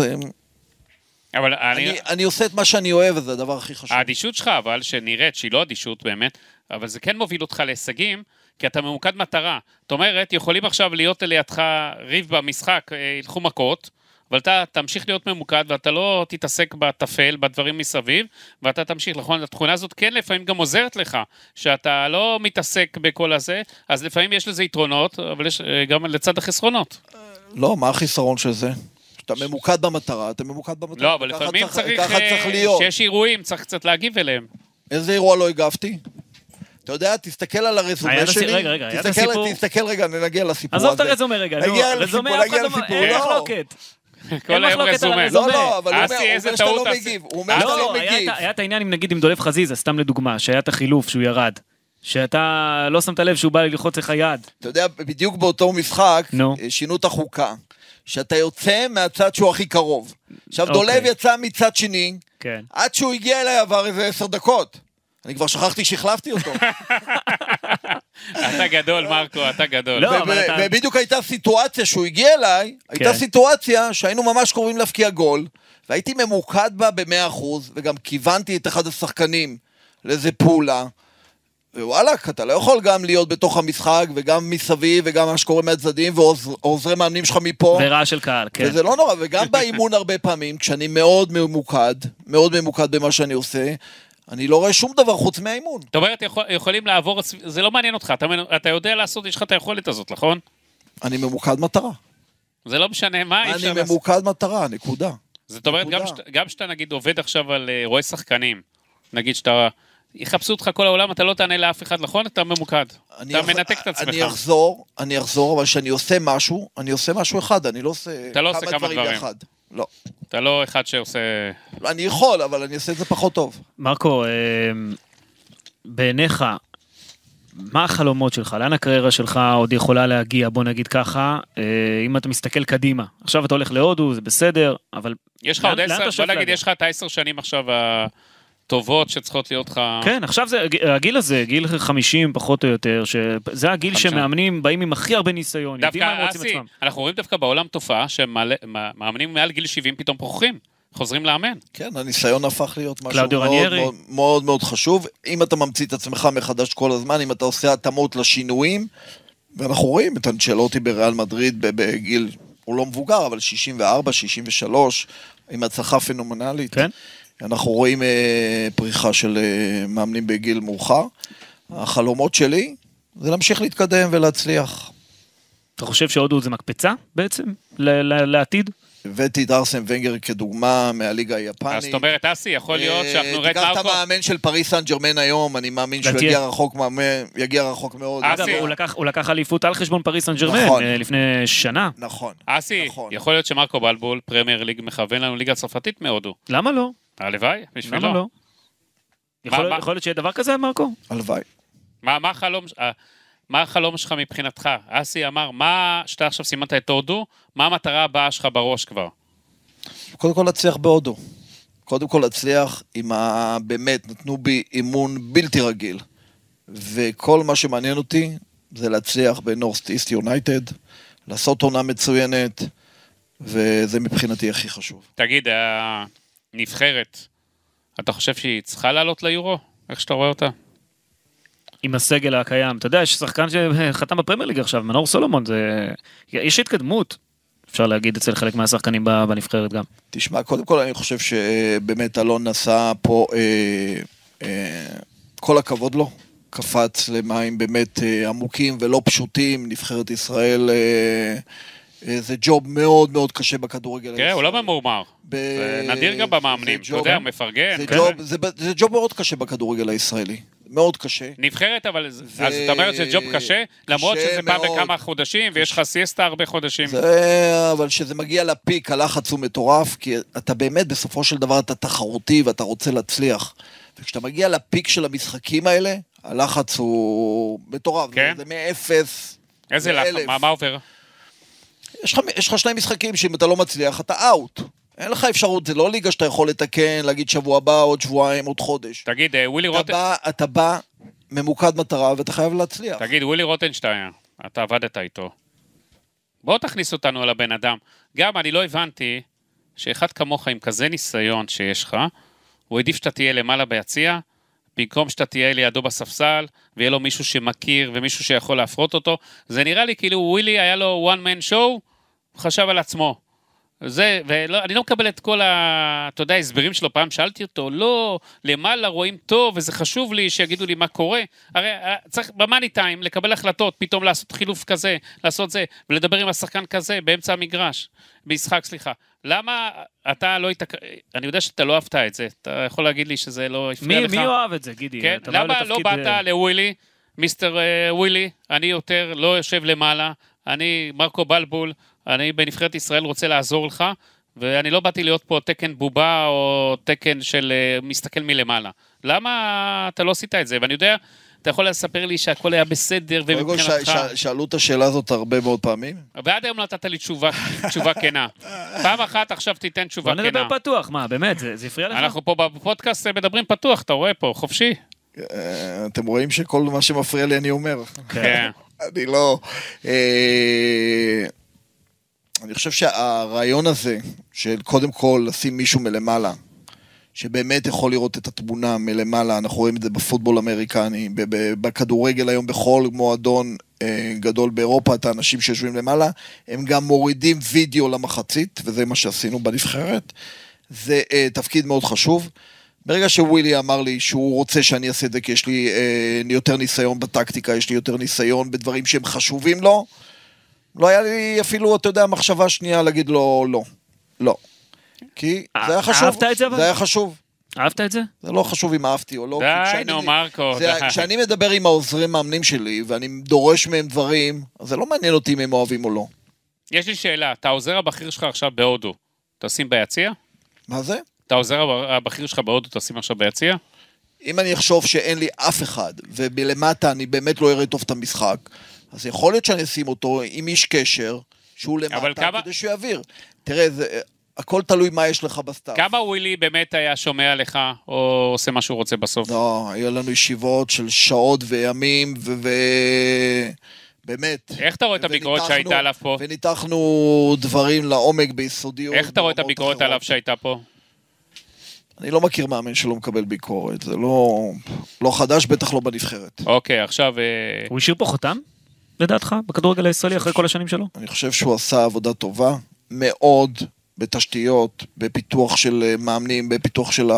אבל אני... אני, אני עושה את מה שאני אוהב, וזה הדבר הכי חשוב. האדישות שלך, אבל, שנראית שהיא לא אדישות באמת, אבל זה כן מוביל אותך להישגים, כי אתה ממוקד מטרה. זאת אומרת, יכולים עכשיו להיות לידך ריב במשחק, אה, ילכו מכות, אבל אתה תמשיך להיות ממוקד, ואתה לא תתעסק בטפל, בדברים מסביב, ואתה תמשיך, נכון? התכונה הזאת כן לפעמים גם עוזרת לך, שאתה לא מתעסק בכל הזה, אז לפעמים יש לזה יתרונות, אבל יש אה, גם לצד החסרונות. לא, מה החיסרון של זה? כשאתה ממוקד במטרה, אתה ממוקד במטרה. לא, אבל לפעמים צריך, ככה צריך אה. שיש אירועים, צריך קצת להגיב אליהם. איזה אירוע לא הגבתי? אתה יודע, תסתכל על הרזומה שלי. רגע, רגע, היה את תסתכל- הסיפור- תסתכל רגע, נגיע לסיפור הזה. עזוב את הרזומה רגע, נו, נגיע רזומה, לסיפור, אף אחד נגיע לא... לסיפור, אין לא. מחלוקת. כל אין היום רזומה. לא, לא, אבל הוא אומר- שאתה לא. מגיב. הוא אומר שאתה לא, לא היה את- מגיב. היה את העניין נגיד עם דולב חזיזה, סתם לדוגמה, שהיה את החילוף שהוא ירד. שאתה לא שמת לב שהוא בא ללחוץ לך יד. אתה יודע, בדיוק באותו משחק. אה, שינו את החוקה. שאתה יוצא מהצד שהוא הכי קרוב. עכשיו, אוקיי. דולב יצא מצד שני, כן. עד שהוא הגיע אליי עבר איזה עשר דקות. אני כבר שכחתי שהחלפתי אותו. אתה גדול, מרקו, אתה גדול. לא, ובדיוק הייתה סיטואציה שהוא הגיע אליי, הייתה כן. סיטואציה שהיינו ממש קרובים להפקיע גול, והייתי ממוקד בה ב-100%, וגם כיוונתי את אחד השחקנים לאיזה פעולה. ווואלכ, אתה לא יכול גם להיות בתוך המשחק, וגם מסביב, וגם מה שקורה מהצדדים, ועוזרי מאמנים שלך מפה. ורעש של קהל, כן. וזה לא נורא, וגם באימון הרבה פעמים, כשאני מאוד ממוקד, מאוד ממוקד במה שאני עושה, אני לא רואה שום דבר חוץ מהאימון. זאת אומרת, יכול, יכולים לעבור, זה לא מעניין אותך, אתה, אתה יודע לעשות, יש לך את היכולת הזאת, נכון? אני ממוקד מטרה. זה לא משנה מה, אי אני אפשר לעשות. ממוקד מטרה, נקודה. זאת אומרת, גם נקודה. שאתה- גם שאתה נגיד עובד עכשיו על אה, רואה שחקנים, נגיד שאתה, יחפשו אותך כל העולם, אתה לא תענה לאף אחד, נכון? אתה ממוקד. אני אתה אח- מנתק את עצמך. אני אחזור, אני אחזור, אבל כשאני עושה משהו, אני עושה משהו אחד, אני לא עושה אתה לא עושה כמה דברים. יחד. לא. אתה לא אחד שעושה... לא, אני יכול, אבל אני אעשה את זה פחות טוב. מרקו, אה, בעיניך, מה החלומות שלך? לאן הקריירה שלך עוד יכולה להגיע? בוא נגיד ככה, אה, אם אתה מסתכל קדימה. עכשיו אתה הולך להודו, זה בסדר, אבל... יש לך עוד עשר, בוא נגיד? יש לך את העשר שנים עכשיו הטובות שצריכות להיות לך... כן, עכשיו זה, הגיל הזה, גיל 50 פחות או יותר, שזה הגיל חמישה. שמאמנים באים עם הכי הרבה ניסיון, יודעים מה הם רוצים עצמם. אנחנו רואים דווקא בעולם תופעה שמאמנים מעל גיל 70 פתאום פורחים, חוזרים לאמן. כן, הניסיון הפך להיות משהו מאוד רניירי. מאוד, מאוד מאוד חשוב. אם אתה ממציא את עצמך מחדש כל הזמן, אם אתה עושה התאמות לשינויים, ואנחנו רואים את אנצ'לוטי בריאל מדריד בגיל, הוא לא מבוגר, אבל 64, 63, עם הצלחה פנומנלית. כן. אנחנו רואים אה, פריחה של אה, מאמנים בגיל מאוחר. החלומות שלי זה להמשיך להתקדם ולהצליח. אתה חושב שהודו זה מקפצה בעצם ל- ל- לעתיד? הבאתי את ארסן ונגר כדוגמה מהליגה היפנית. אז זאת אומרת, אסי, יכול להיות אה, שאנחנו נראה את תיקח את מרקו... המאמן של פריס סן ג'רמן היום, אני מאמין שהוא. יגיע רחוק, יגיע רחוק מאוד. אסי. אגב, הוא לקח- אליפות על חשבון פריס סן ג'רמן נכון. לפני שנה. נכון. אסי, נכון. יכול להיות שמרקו בלבול, פרמייר ליג, מכוון לנו ליגה צרפתית מהודו. למה לא? הלוואי, בשבילו. למה לא? יכול מה- יכול להיות שיהיה דבר כזה, מרקו? הלוואי. מה, מה החלום, אה, מה החלום שלך מבחינתך? אסי אמר, מה, שאתה עכשיו סימנת את הודו, מה המטרה הבאה שלך בראש כבר? קודם כל להצליח בהודו. קודם כל להצליח עם ה... באמת, נתנו בי אימון בלתי רגיל. וכל מה שמעניין אותי זה להצליח בנורסט איסט יונייטד, לעשות עונה מצוינת, וזה מבחינתי הכי חשוב. תגיד, הנבחרת, אתה חושב שהיא צריכה לעלות ליורו? איך שאתה רואה אותה? עם הסגל הקיים. אתה יודע, יש שחקן שחתם בפרמייר ליג עכשיו, מנור סולומון, זה... יש התקדמות, אפשר להגיד, אצל חלק מהשחקנים בנבחרת גם. תשמע, קודם כל אני חושב שבאמת אלון נסע פה, אה, אה, כל הכבוד לו, קפץ למים באמת אה, עמוקים ולא פשוטים, נבחרת ישראל אה, אה, זה ג'וב מאוד מאוד קשה בכדורגל תראה, הוא לא ממורמר. ב- זה נדיר גם במאמנים, אתה יודע, מפרגן. זה כזה. ג'וב- זה זה ג'וב מאוד קשה בכדורגל הישראלי, מאוד קשה. נבחרת, אבל ו- אז אתה אומר שזה ג'וב קשה, למרות קשה שזה פעם מאוד. בכמה חודשים, ויש לך סיסטה הרבה חודשים. זה, אבל כשזה מגיע לפיק, הלחץ הוא מטורף, כי אתה באמת, בסופו של דבר אתה תחרותי ואתה רוצה להצליח. וכשאתה מגיע לפיק של המשחקים האלה, הלחץ הוא מטורף. כן? זה מאפס איזה לחץ. מה מה עובר? יש לך, יש לך שני משחקים שאם אתה לא מצליח, אתה אאוט. אין לך אפשרות, זה לא ליגה שאתה יכול לתקן, להגיד שבוע הבא, עוד שבועיים, עוד חודש. תגיד, אה, ווילי אתה רוטן... אתה בא ממוקד מטרה ואתה חייב להצליח. תגיד, ווילי רוטנשטיין, אתה עבדת איתו. בוא תכניס אותנו על הבן אדם. גם, אני לא הבנתי שאחד כמוך עם כזה ניסיון שיש לך, הוא העדיף שאתה תהיה למעלה ביציע, במקום שאתה תהיה לידו בספסל, ויהיה לו מישהו שמכיר ומישהו שיכול להפרות אותו. זה נראה לי כאילו ווילי היה לו one man show, הוא חשב על עצמו. זה, ואני לא מקבל את כל ה... אתה יודע, ההסברים שלו, פעם שאלתי אותו, לא, למעלה רואים טוב, וזה חשוב לי שיגידו לי מה קורה. הרי אה, צריך במאני טיים לקבל החלטות, פתאום לעשות חילוף כזה, לעשות זה, ולדבר עם השחקן כזה באמצע המגרש, במשחק, סליחה. למה אתה לא התק... אני יודע שאתה לא אהבת את זה, אתה יכול להגיד לי שזה לא הפריע מי לך? מי אוהב את זה, גידי? כן, בא למה לא באת אה, לווילי, מיסטר אה, ווילי, אני יותר לא יושב למעלה, אני מרקו בלבול, אני בנבחרת ישראל רוצה לעזור לך, ואני לא באתי להיות פה תקן בובה או תקן של אה, מסתכל מלמעלה. למה אתה לא עשית את זה? ואני יודע, אתה יכול לספר לי שהכל היה בסדר קודם כל, ומבחינתך... שאלו את השאלה הזאת הרבה מאוד פעמים. ועד היום נתת לי תשובה, תשובה כנה. פעם אחת עכשיו תיתן תשובה בוא כנה. נדבר פתוח, מה, באמת, זה זה הפריע לך? אנחנו פה בפודקאסט מדברים פתוח, אתה רואה פה, חופשי. אה, אתם רואים שכל מה שמפריע לי אני אומר. כן. אני לא... אני חושב שהרעיון הזה, של קודם כל לשים מישהו מלמעלה, שבאמת יכול לראות את התמונה מלמעלה, אנחנו רואים את זה בפוטבול ב- בכדורגל היום, בכל מועדון אה, גדול באירופה, את האנשים שיושבים למעלה, הם גם מורידים וידאו למחצית, וזה מה שעשינו בנבחרת. זה אה, תפקיד מאוד חשוב. ברגע שווילי אמר לי שהוא רוצה שאני אעשה את זה כי יש לי אה, יותר ניסיון בטקטיקה, יש לי יותר ניסיון בדברים שהם חשובים לו, לא היה לי אפילו, אתה יודע, מחשבה שנייה להגיד לו לא. לא. כי זה היה חשוב. אהבת את זה אבל? זה היה חשוב. אהבת את זה? זה לא חשוב אם אהבתי או לא. די, נו, מרקו. כשאני מדבר עם העוזרי מאמנים שלי, ואני דורש מהם דברים, אז זה לא מעניין אותי אם הם אוהבים או לא. יש לי שאלה, אתה העוזר הבכיר שלך עכשיו בהודו, תשים ביציע? מה זה? אתה העוזר הב- הבכיר שלך בהודו, תשים עכשיו ביציע? אם אני אחשוב שאין לי אף אחד, ובלמטה אני באמת לא אראה טוב את המשחק, אז יכול להיות שאני אשים אותו עם איש קשר, שהוא אבל למטה, כמה- כדי שהוא יעביר. תראה, זה, הכל תלוי מה יש לך ב staff. כמה ווילי באמת היה שומע לך, או עושה מה שהוא רוצה בסוף? לא, היו לנו ישיבות של שעות וימים, ו... ו... באמת. איך אתה רואה את הביקורת שהייתה עליו פה? וניתחנו דברים לעומק ביסודיות. איך אתה רואה את הביקורת אחרות. עליו שהייתה פה? אני לא מכיר מאמן שלא מקבל ביקורת, זה לא, לא חדש, בטח לא בנבחרת. אוקיי, עכשיו... אה, הוא השאיר פה חותם, לדעתך, בכדורגל הישראלי אחרי כל השנים שלו? אני חושב שהוא עשה עבודה טובה מאוד בתשתיות, בפיתוח של אה, מאמנים, בפיתוח של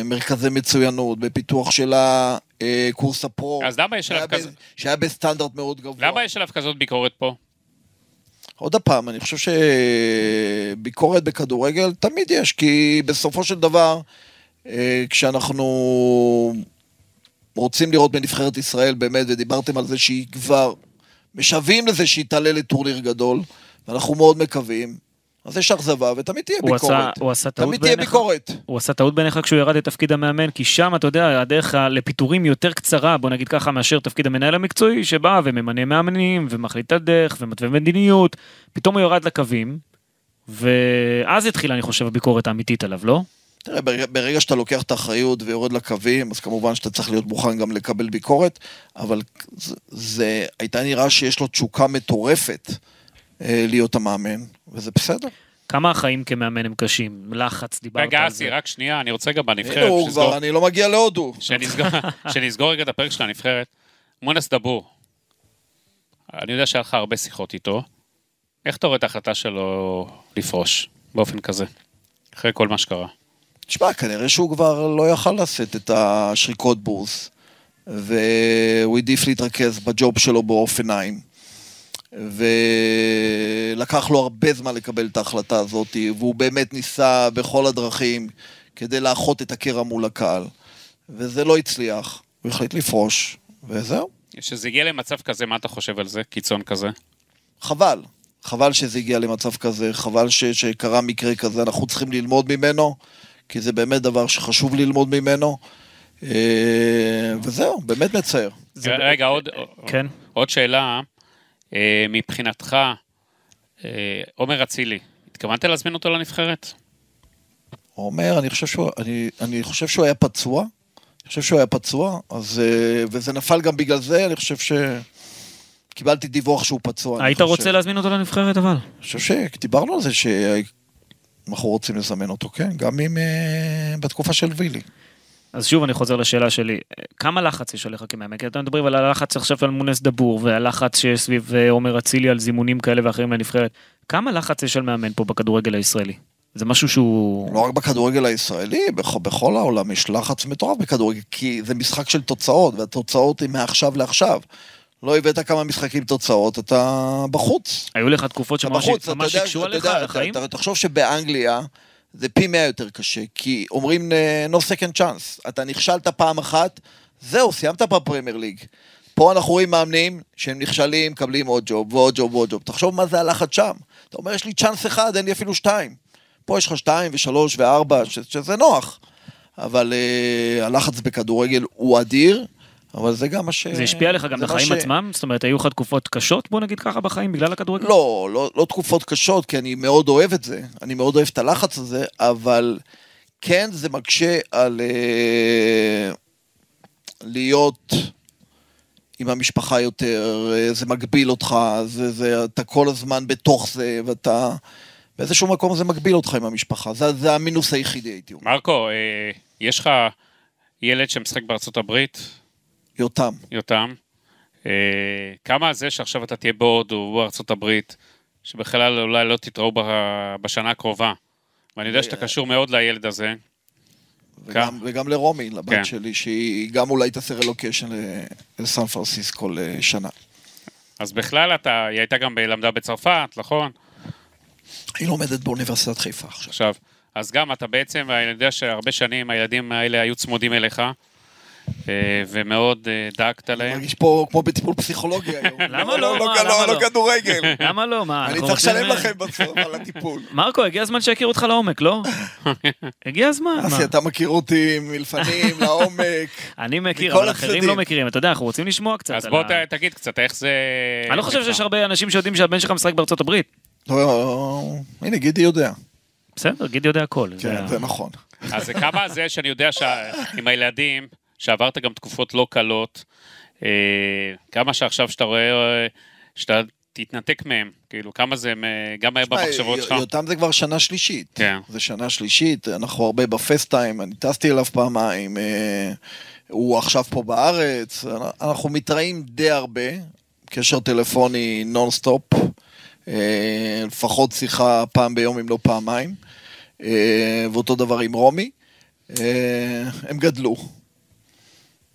המרכזי מצוינות, בפיתוח של הקורס הפרו. אז למה יש עליו כזה- שהיה בסטנדרט מאוד גבוה. למה יש עליו כזאת ביקורת פה? עוד פעם, אני חושב שביקורת בכדורגל תמיד יש, כי בסופו של דבר, אה, כשאנחנו רוצים לראות בנבחרת ישראל באמת, ודיברתם על זה שהיא כבר משוועים לזה שהיא תעלה לטורניר גדול, ואנחנו מאוד מקווים, אז יש אכזבה ותמיד תהיה הוא ביקורת. עשה, הוא עשה טעות תמיד תהיה? ביקורת. הוא עשה טעות בעיניך כשהוא ירד לתפקיד המאמן, כי שם, אתה יודע, הדרך לפיטורים יותר קצרה, בוא נגיד ככה, מאשר תפקיד המנהל המקצועי, שבא וממנה מאמנים, ומחליט הדרך, ומתווה מדיניות, פתאום הוא ירד לקווים, ואז התחילה, אני חושב, הביקורת האמיתית עליו, לא? תראה, ברגע, שאתה לוקח את האחריות ויורד לקווים, אז כמובן שאתה צריך להיות מוכן גם לקבל ביקורת, אבל זה, זה הייתה נראה שיש לו תשוקה מטורפת אה, להיות המאמן, וזה בסדר. כמה החיים כמאמן הם קשים? לחץ, דיברת רגע, על אסי, זה. רק שנייה, אני רוצה גם בנבחרת, הוא שנסגור- כבר, אני לא מגיע להודו. שנסגור- שנסגור רגע את הפרק של הנבחרת. מונס דבור, אני יודע שהיה לך הרבה שיחות איתו. איך אתה רואה את ההחלטה שלו לפרוש באופן כזה? אחרי כל מה שקרה. תשמע, כנראה שהוא כבר לא יכל לשאת את השריקות בורס, והוא העדיף להתרכז בג'וב שלו באופניים. ולקח לו הרבה זמן לקבל את ההחלטה הזאת, והוא באמת ניסה בכל הדרכים כדי לאחות את הקרע מול הקהל. וזה לא הצליח, הוא החליט לפרוש, וזהו. כשזה הגיע למצב כזה, מה אתה חושב על זה? קיצון כזה? חבל. חבל שזה הגיע למצב כזה, חבל ש, שקרה מקרה כזה, אנחנו צריכים ללמוד ממנו, כי זה באמת דבר שחשוב ללמוד ממנו. אה, וזהו, באמת מצער. זה- רגע, עוד, כן. עוד שאלה, אה, מבחינתך, אה, עומר אצילי, התכוונת להזמין אותו לנבחרת? עומר, אני חושב שהוא, אני, אני חושב שהוא היה פצוע, אני חושב שהוא היה פצוע, אז, וזה נפל גם בגלל זה, אני חושב ש... קיבלתי דיווח שהוא פצוע. היית. רוצה להזמין אותו לנבחרת, אבל? אני חושב שדיברנו על זה שאנחנו רוצים לזמן אותו, כן, גם אם אה, בתקופה של וילי. אז שוב אני חוזר לשאלה שלי, כמה לחץ יש עליך כמאמן? כי אתם מדברים על הלחץ עכשיו על מונס דבור, והלחץ שיש סביב אה, עומר אצילי על זימונים כאלה ואחרים לנבחרת. כמה לחץ יש על מאמן פה בכדורגל הישראלי? זה משהו שהוא... לא רק בכדורגל הישראלי, בכ- בכל העולם יש לחץ מטורף בכדורגל, כי זה משחק של תוצאות, והתוצאות הן מעכשיו לעכשיו. לא הבאת כמה משחקים תוצאות, אתה בחוץ. היו לך תקופות שממש הקשו עליך על החיים? אתה- אתה תחשוב שבאנגליה זה פי מאה יותר קשה, כי אומרים אה, no second chance, אתה נכשלת פעם אחת, זהו, סיימת בפרמייר ליג. פה אנחנו רואים מאמנים שהם נכשלים, מקבלים עוד ג'וב ועוד ג'וב ועוד ג'וב. תחשוב מה זה הלחץ שם. אתה אומר, יש לי צ'אנס אחד, אין לי אפילו שתיים. פה יש לך שתיים ושלוש וארבע, ש- שזה נוח. אבל uh, הלחץ בכדורגל הוא אדיר, אבל זה גם מה ש... זה השפיע עליך גם לחיים ש- עצמם? זאת אומרת, היו לך תקופות קשות, בוא נגיד ככה, בחיים, בגלל הכדורגל? לא, לא, לא תקופות קשות, כי אני מאוד אוהב את זה, אני מאוד אוהב את הלחץ הזה, אבל כן, זה מקשה על אה, להיות עם המשפחה יותר, אה, זה מגביל אותך, זה, זה, אתה כל הזמן בתוך זה, ואתה... באיזשהו מקום זה מגביל אותך עם המשפחה, זה, זה המינוס היחידי, הייתי אומר. מרקו, אה, יש לך ילד שמשחק בארצות הברית, יותם. יותם, אה, כמה זה שעכשיו אתה תהיה בהודו, בארצות הברית, שבכלל אולי לא תתראו בשנה הקרובה, ואני יודע שאתה קשור מאוד לילד הזה, וגם, וגם לרומי, לבת כן. שלי, שהיא גם אולי תעשה רלוקיישן לסן פרנסיסקו לשנה. אז בכלל אתה, היא הייתה גם, למדה בצרפת, נכון? היא לומדת באוניברסיטת חיפה עכשיו. עכשיו, אז גם אתה בעצם, אני יודע שהרבה שנים הילדים האלה היו צמודים אליך, ומאוד אה, דאגת אני להם. מרגיש פה כמו בטיפול פסיכולוגי היום. למה לא? לא, לא, למה לא לא? כדורגל. למה לא? מה, אני צריך לשלם לכם בסוף על הטיפול. מרקו, הגיע הזמן שיכירו אותך לעומק, לא? הגיע הזמן. מה? אסי, אתה מכיר אותי מלפנים, לעומק. אני מכיר, אבל אחרים. לא מכירים. אתה יודע, אנחנו רוצים לשמוע קצת אז בוא תגיד קצת, איך זה... אני לא חושב שיש הרבה אנשים שיודעים שהבן שלך משחק בארצות הברית. לא, הנה, גידי יודע. בסדר, גידי יודע הכל. כן, זה נכון. אז זה כמה זה שאני יודע שעם הילדים, שעברת גם תקופות לא קלות, אה, כמה שעכשיו שאתה רואה, אה, שאתה תתנתק מהם, כאילו, כמה זה אה, גם היה במחשבות שלך? יותם זה כבר שנה שלישית. כן. זה שנה שלישית, אנחנו הרבה בפסטיים, אני טסתי אליו פעמיים, אה, הוא עכשיו פה בארץ, אנחנו מתראים די הרבה, קשר טלפוני נונסטופ, לפחות שיחה פעם ביום אם לא פעמיים, ואותו דבר עם רומי, הם גדלו.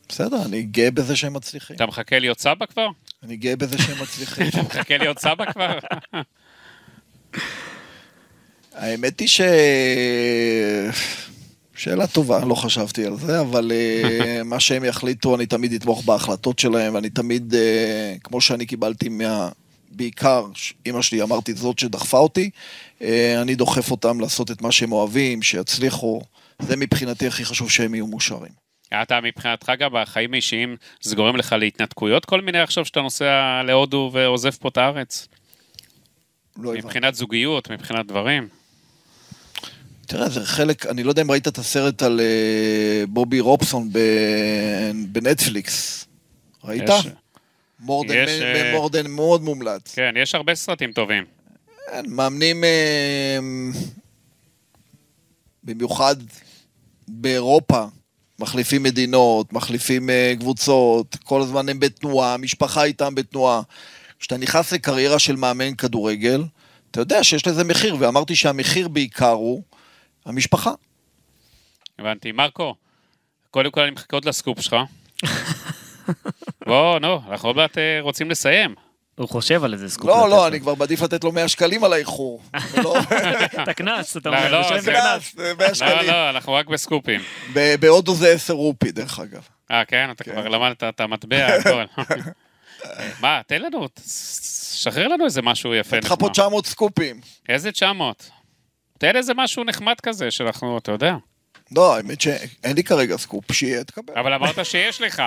בסדר, אני גאה בזה שהם מצליחים. אתה מחכה להיות סבא כבר? אני גאה בזה שהם מצליחים. אתה מחכה להיות סבא כבר? האמת היא ש... שאלה טובה, לא חשבתי על זה, אבל אה, מה שהם יחליטו, אני תמיד אתמוך בהחלטות שלהם, ואני תמיד, אה, כמו שאני קיבלתי מה... בעיקר, אימא שלי, אמרתי, זאת שדחפה אותי, אה, אני דוחף אותם לעשות את מה שהם אוהבים, שיצליחו. זה מבחינתי הכי חשוב שהם יהיו מאושרים. אתה מבחינתך גם בחיים האישיים, זה גורם לך להתנתקויות כל מיני עכשיו שאתה נוסע להודו ועוזב פה את הארץ? לא הבנתי. מבחינת זוגיות, מבחינת דברים? תראה, זה חלק, אני לא יודע אם ראית את הסרט על אה, בובי רובסון בנטפליקס. ראית? יש- מורדן, יש, אה, מורדן מאוד מומלץ. כן, יש הרבה סרטים טובים. כן, מאמנים אה, במיוחד באירופה, מחליפים מדינות, מחליפים אה, קבוצות, כל הזמן הם בתנועה, המשפחה איתם בתנועה. כשאתה נכנס לקריירה של מאמן כדורגל, אתה יודע שיש לזה מחיר, ואמרתי שהמחיר בעיקר הוא המשפחה. הבנתי. מרקו, קודם כל אני מחכה עוד לסקופ שלך. בוא, נו, אנחנו עוד מעט אה, רוצים לסיים. הוא חושב על איזה סקופ. לא, לא. אני כבר מעדיף לתת לו 100 שקלים על האיחור. ולא- את הקנס, אתה לא, אומר, לא, זה- הקנס. זה 100 לא, שקלים. לא, אנחנו רק בסקופים. ב- בהודו זה 10 רופי, דרך אגב. אה, כן? אתה כבר למדת את המטבע, הכל. מה, תן לנו, שחרר לנו איזה משהו יפה. לך פה נחמד. 900 סקופים. איזה 900? תן איזה משהו נחמד כזה, שאנחנו, אתה יודע. לא, האמת שאין לי כרגע סקופ, שיהיה, תקבל. אבל אמרת שיש לך.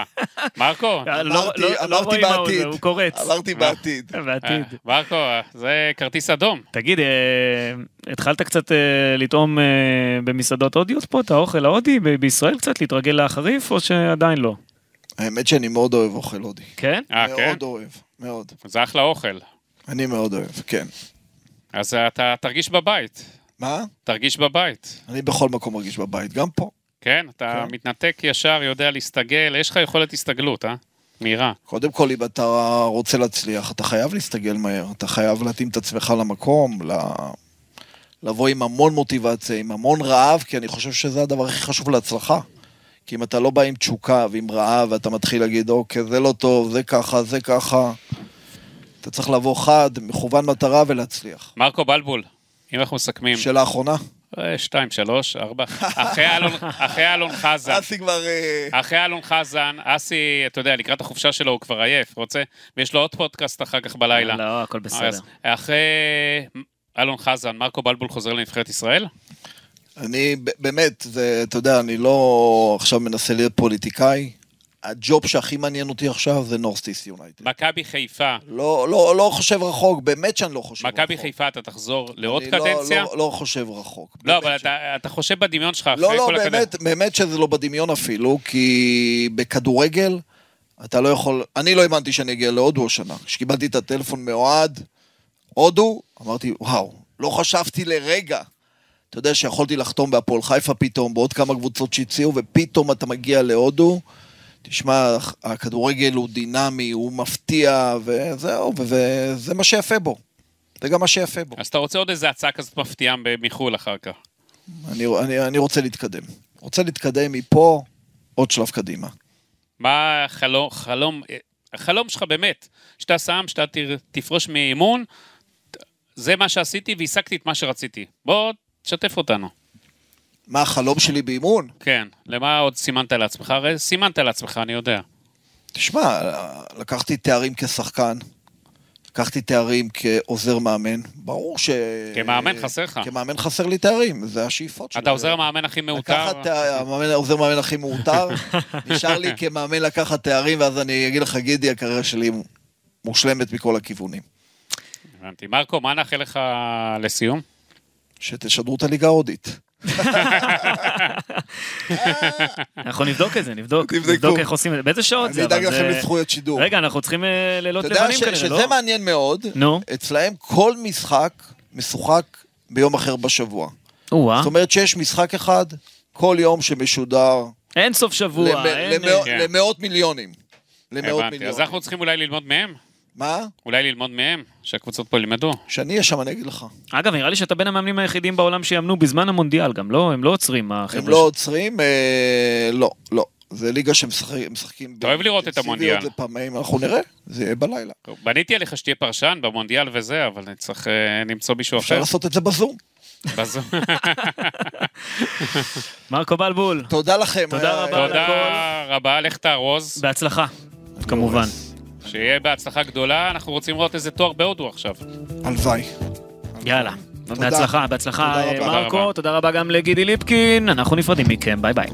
מרקו, אה, לא- אמרתי- לא- לא אמרתי רואים מה הוא בעתיד. הוא קורץ. אמרתי בעתיד. בעתיד. אה, מרקו, זה כרטיס אדום. תגיד, אה, התחלת קצת אה, לטעום אה, במסעדות הודיות פה, את האוכל ההודי בישראל קצת, להתרגל לחריף, או שעדיין לא? האמת שאני מאוד אוהב אוכל הודי. כן? אה, כן? מאוד אוהב, מאוד. זה אחלה אוכל. אני מאוד אוהב, כן. אז אתה תרגיש בבית. מה? תרגיש בבית. אני בכל מקום מרגיש בבית, גם פה. כן, אתה כן. מתנתק ישר, יודע להסתגל, יש לך יכולת הסתגלות, אה? מהירה. קודם כל, אם אתה רוצה להצליח, אתה חייב להסתגל מהר. אתה חייב להתאים את עצמך למקום, ל... לבוא עם המון מוטיבציה, עם המון רעב, כי אני חושב שזה הדבר הכי חשוב להצלחה. כי אם אתה לא בא עם תשוקה ועם רעב, ואתה מתחיל להגיד, אוקיי, זה לא טוב, זה ככה, זה ככה, אתה צריך לבוא חד, מכוון מטרה ולהצליח. מרקו בלבול, אם אנחנו מסכמים, שאלה אחרונה? אה, שתיים, שלוש, ארבע, אחרי אלון- חזן, אסי כבר... אה, אחרי אלון חזן, אסי, אתה יודע, לקראת החופשה שלו הוא כבר עייף, רוצה, ויש לו עוד פודקאסט אחר כך בלילה. לא, הכל בסדר. אחרי אלון חזן, מרקו בלבול חוזר לנבחרת ישראל? אני, באמת, זה, אתה יודע, אני לא עכשיו מנסה להיות פוליטיקאי. הג'וב שהכי מעניין אותי עכשיו זה נורסטיס יונייטד. מכבי חיפה, לא, לא, לא חושב רחוק, באמת שאני לא חושב רחוק. מכבי חיפה, אתה תחזור לעוד אני לא- קדנציה? לא, לא חושב רחוק. לא, אבל ש- אתה- אתה חושב בדמיון שלך אחרי לא, לא, כל הקדנציה. באמת, באמת שזה לא בדמיון אפילו, כי בכדורגל אתה לא יכול... אני לא האמנתי שאני אגיע להודו השנה. כשקיבלתי את הטלפון מאוהד, הודו, אמרתי, וואו, לא חשבתי לרגע. אתה יודע שיכולתי לחתום בהפועל חיפה פתאום, בעוד כמה קבוצות שהציעו, ופתאום אתה מגיע להודו. תשמע, הכדורגל הוא דינמי, הוא מפתיע, וזהו, וזה מה שיפה בו. זה גם מה שיפה בו. אז אתה רוצה עוד איזה הצעה כזאת מפתיעה מחו"ל אחר כך. אני, אני, אני רוצה להתקדם. רוצה להתקדם מפה עוד שלב קדימה. מה החלום, חלום, החלום שלך באמת, שאתה שם, שאתה תפרוש מאימון, זה מה שעשיתי והשגתי את מה שרציתי. בוא, תשתף אותנו. מה החלום שלי באימון? כן, למה עוד סימנת לעצמך? הרי סימנת לעצמך, אני יודע. תשמע, לקחתי תארים כשחקן, לקחתי תארים כעוזר מאמן, ברור ש... כמאמן חסר לך. כמאמן חסר לי תארים, זה השאיפות שלי. אתה עוזר המאמן הכי מעוטר. לקחת, המאמן, העוזר מאמן הכי מעוטר, נשאר לי כמאמן לקחת תארים, ואז אני אגיד לך, גידי, הקריירה שלי מושלמת מכל הכיוונים. הבנתי. מרקו, מה נאחל לך לסיום? שתשדרו את הליגה ההודית. אנחנו נבדוק את זה, נבדוק. נבדוק איך עושים את זה. באיזה שעות זה? אני אדאג לכם לזכויות שידור. רגע, אנחנו צריכים אה, לילות אתה יודע לבנים כנראה, שזה לא? מעניין מאוד, נו. אצלהם כל משחק משוחק ביום אחר בשבוע. זאת אומרת שיש משחק אחד כל יום שמשודר אין סוף שבוע, כן. למאות מיליונים. למאות הבנתי. אז מיליונים. אנחנו צריכים אולי ללמוד מהם? מה? אולי ללמוד מהם? שהקבוצות פה ילמדו. כשאני אהיה שם אני אגיד לך. אגב, נראה לי שאתה בין המאמנים היחידים בעולם שיאמנו בזמן המונדיאל גם, לא? הם לא עוצרים, החבר'ה. הם לא עוצרים? אה, לא, לא. זה ליגה שמשחקים... אתה אוהב לראות את המונדיאל. לפעמים, אנחנו נראה, זה יהיה בלילה. בניתי עליך שתהיה פרשן במונדיאל וזה, אבל אני צריך אה, למצוא מישהו אפשר אחר. לעשות את זה בזום. בזום. מרקו בלבול, תודה לכם. תודה היה- רבה. תודה רבה, לך תארוז. בהצלחה, כמובן. שיהיה בהצלחה גדולה, אנחנו רוצים לראות איזה תואר בהודו עכשיו. הלוואי. יאללה. בהצלחה, בהצלחה תודה רבה. מרקו, תודה רבה גם לגידי ליפקין, אנחנו נפרדים מכם, ביי ביי.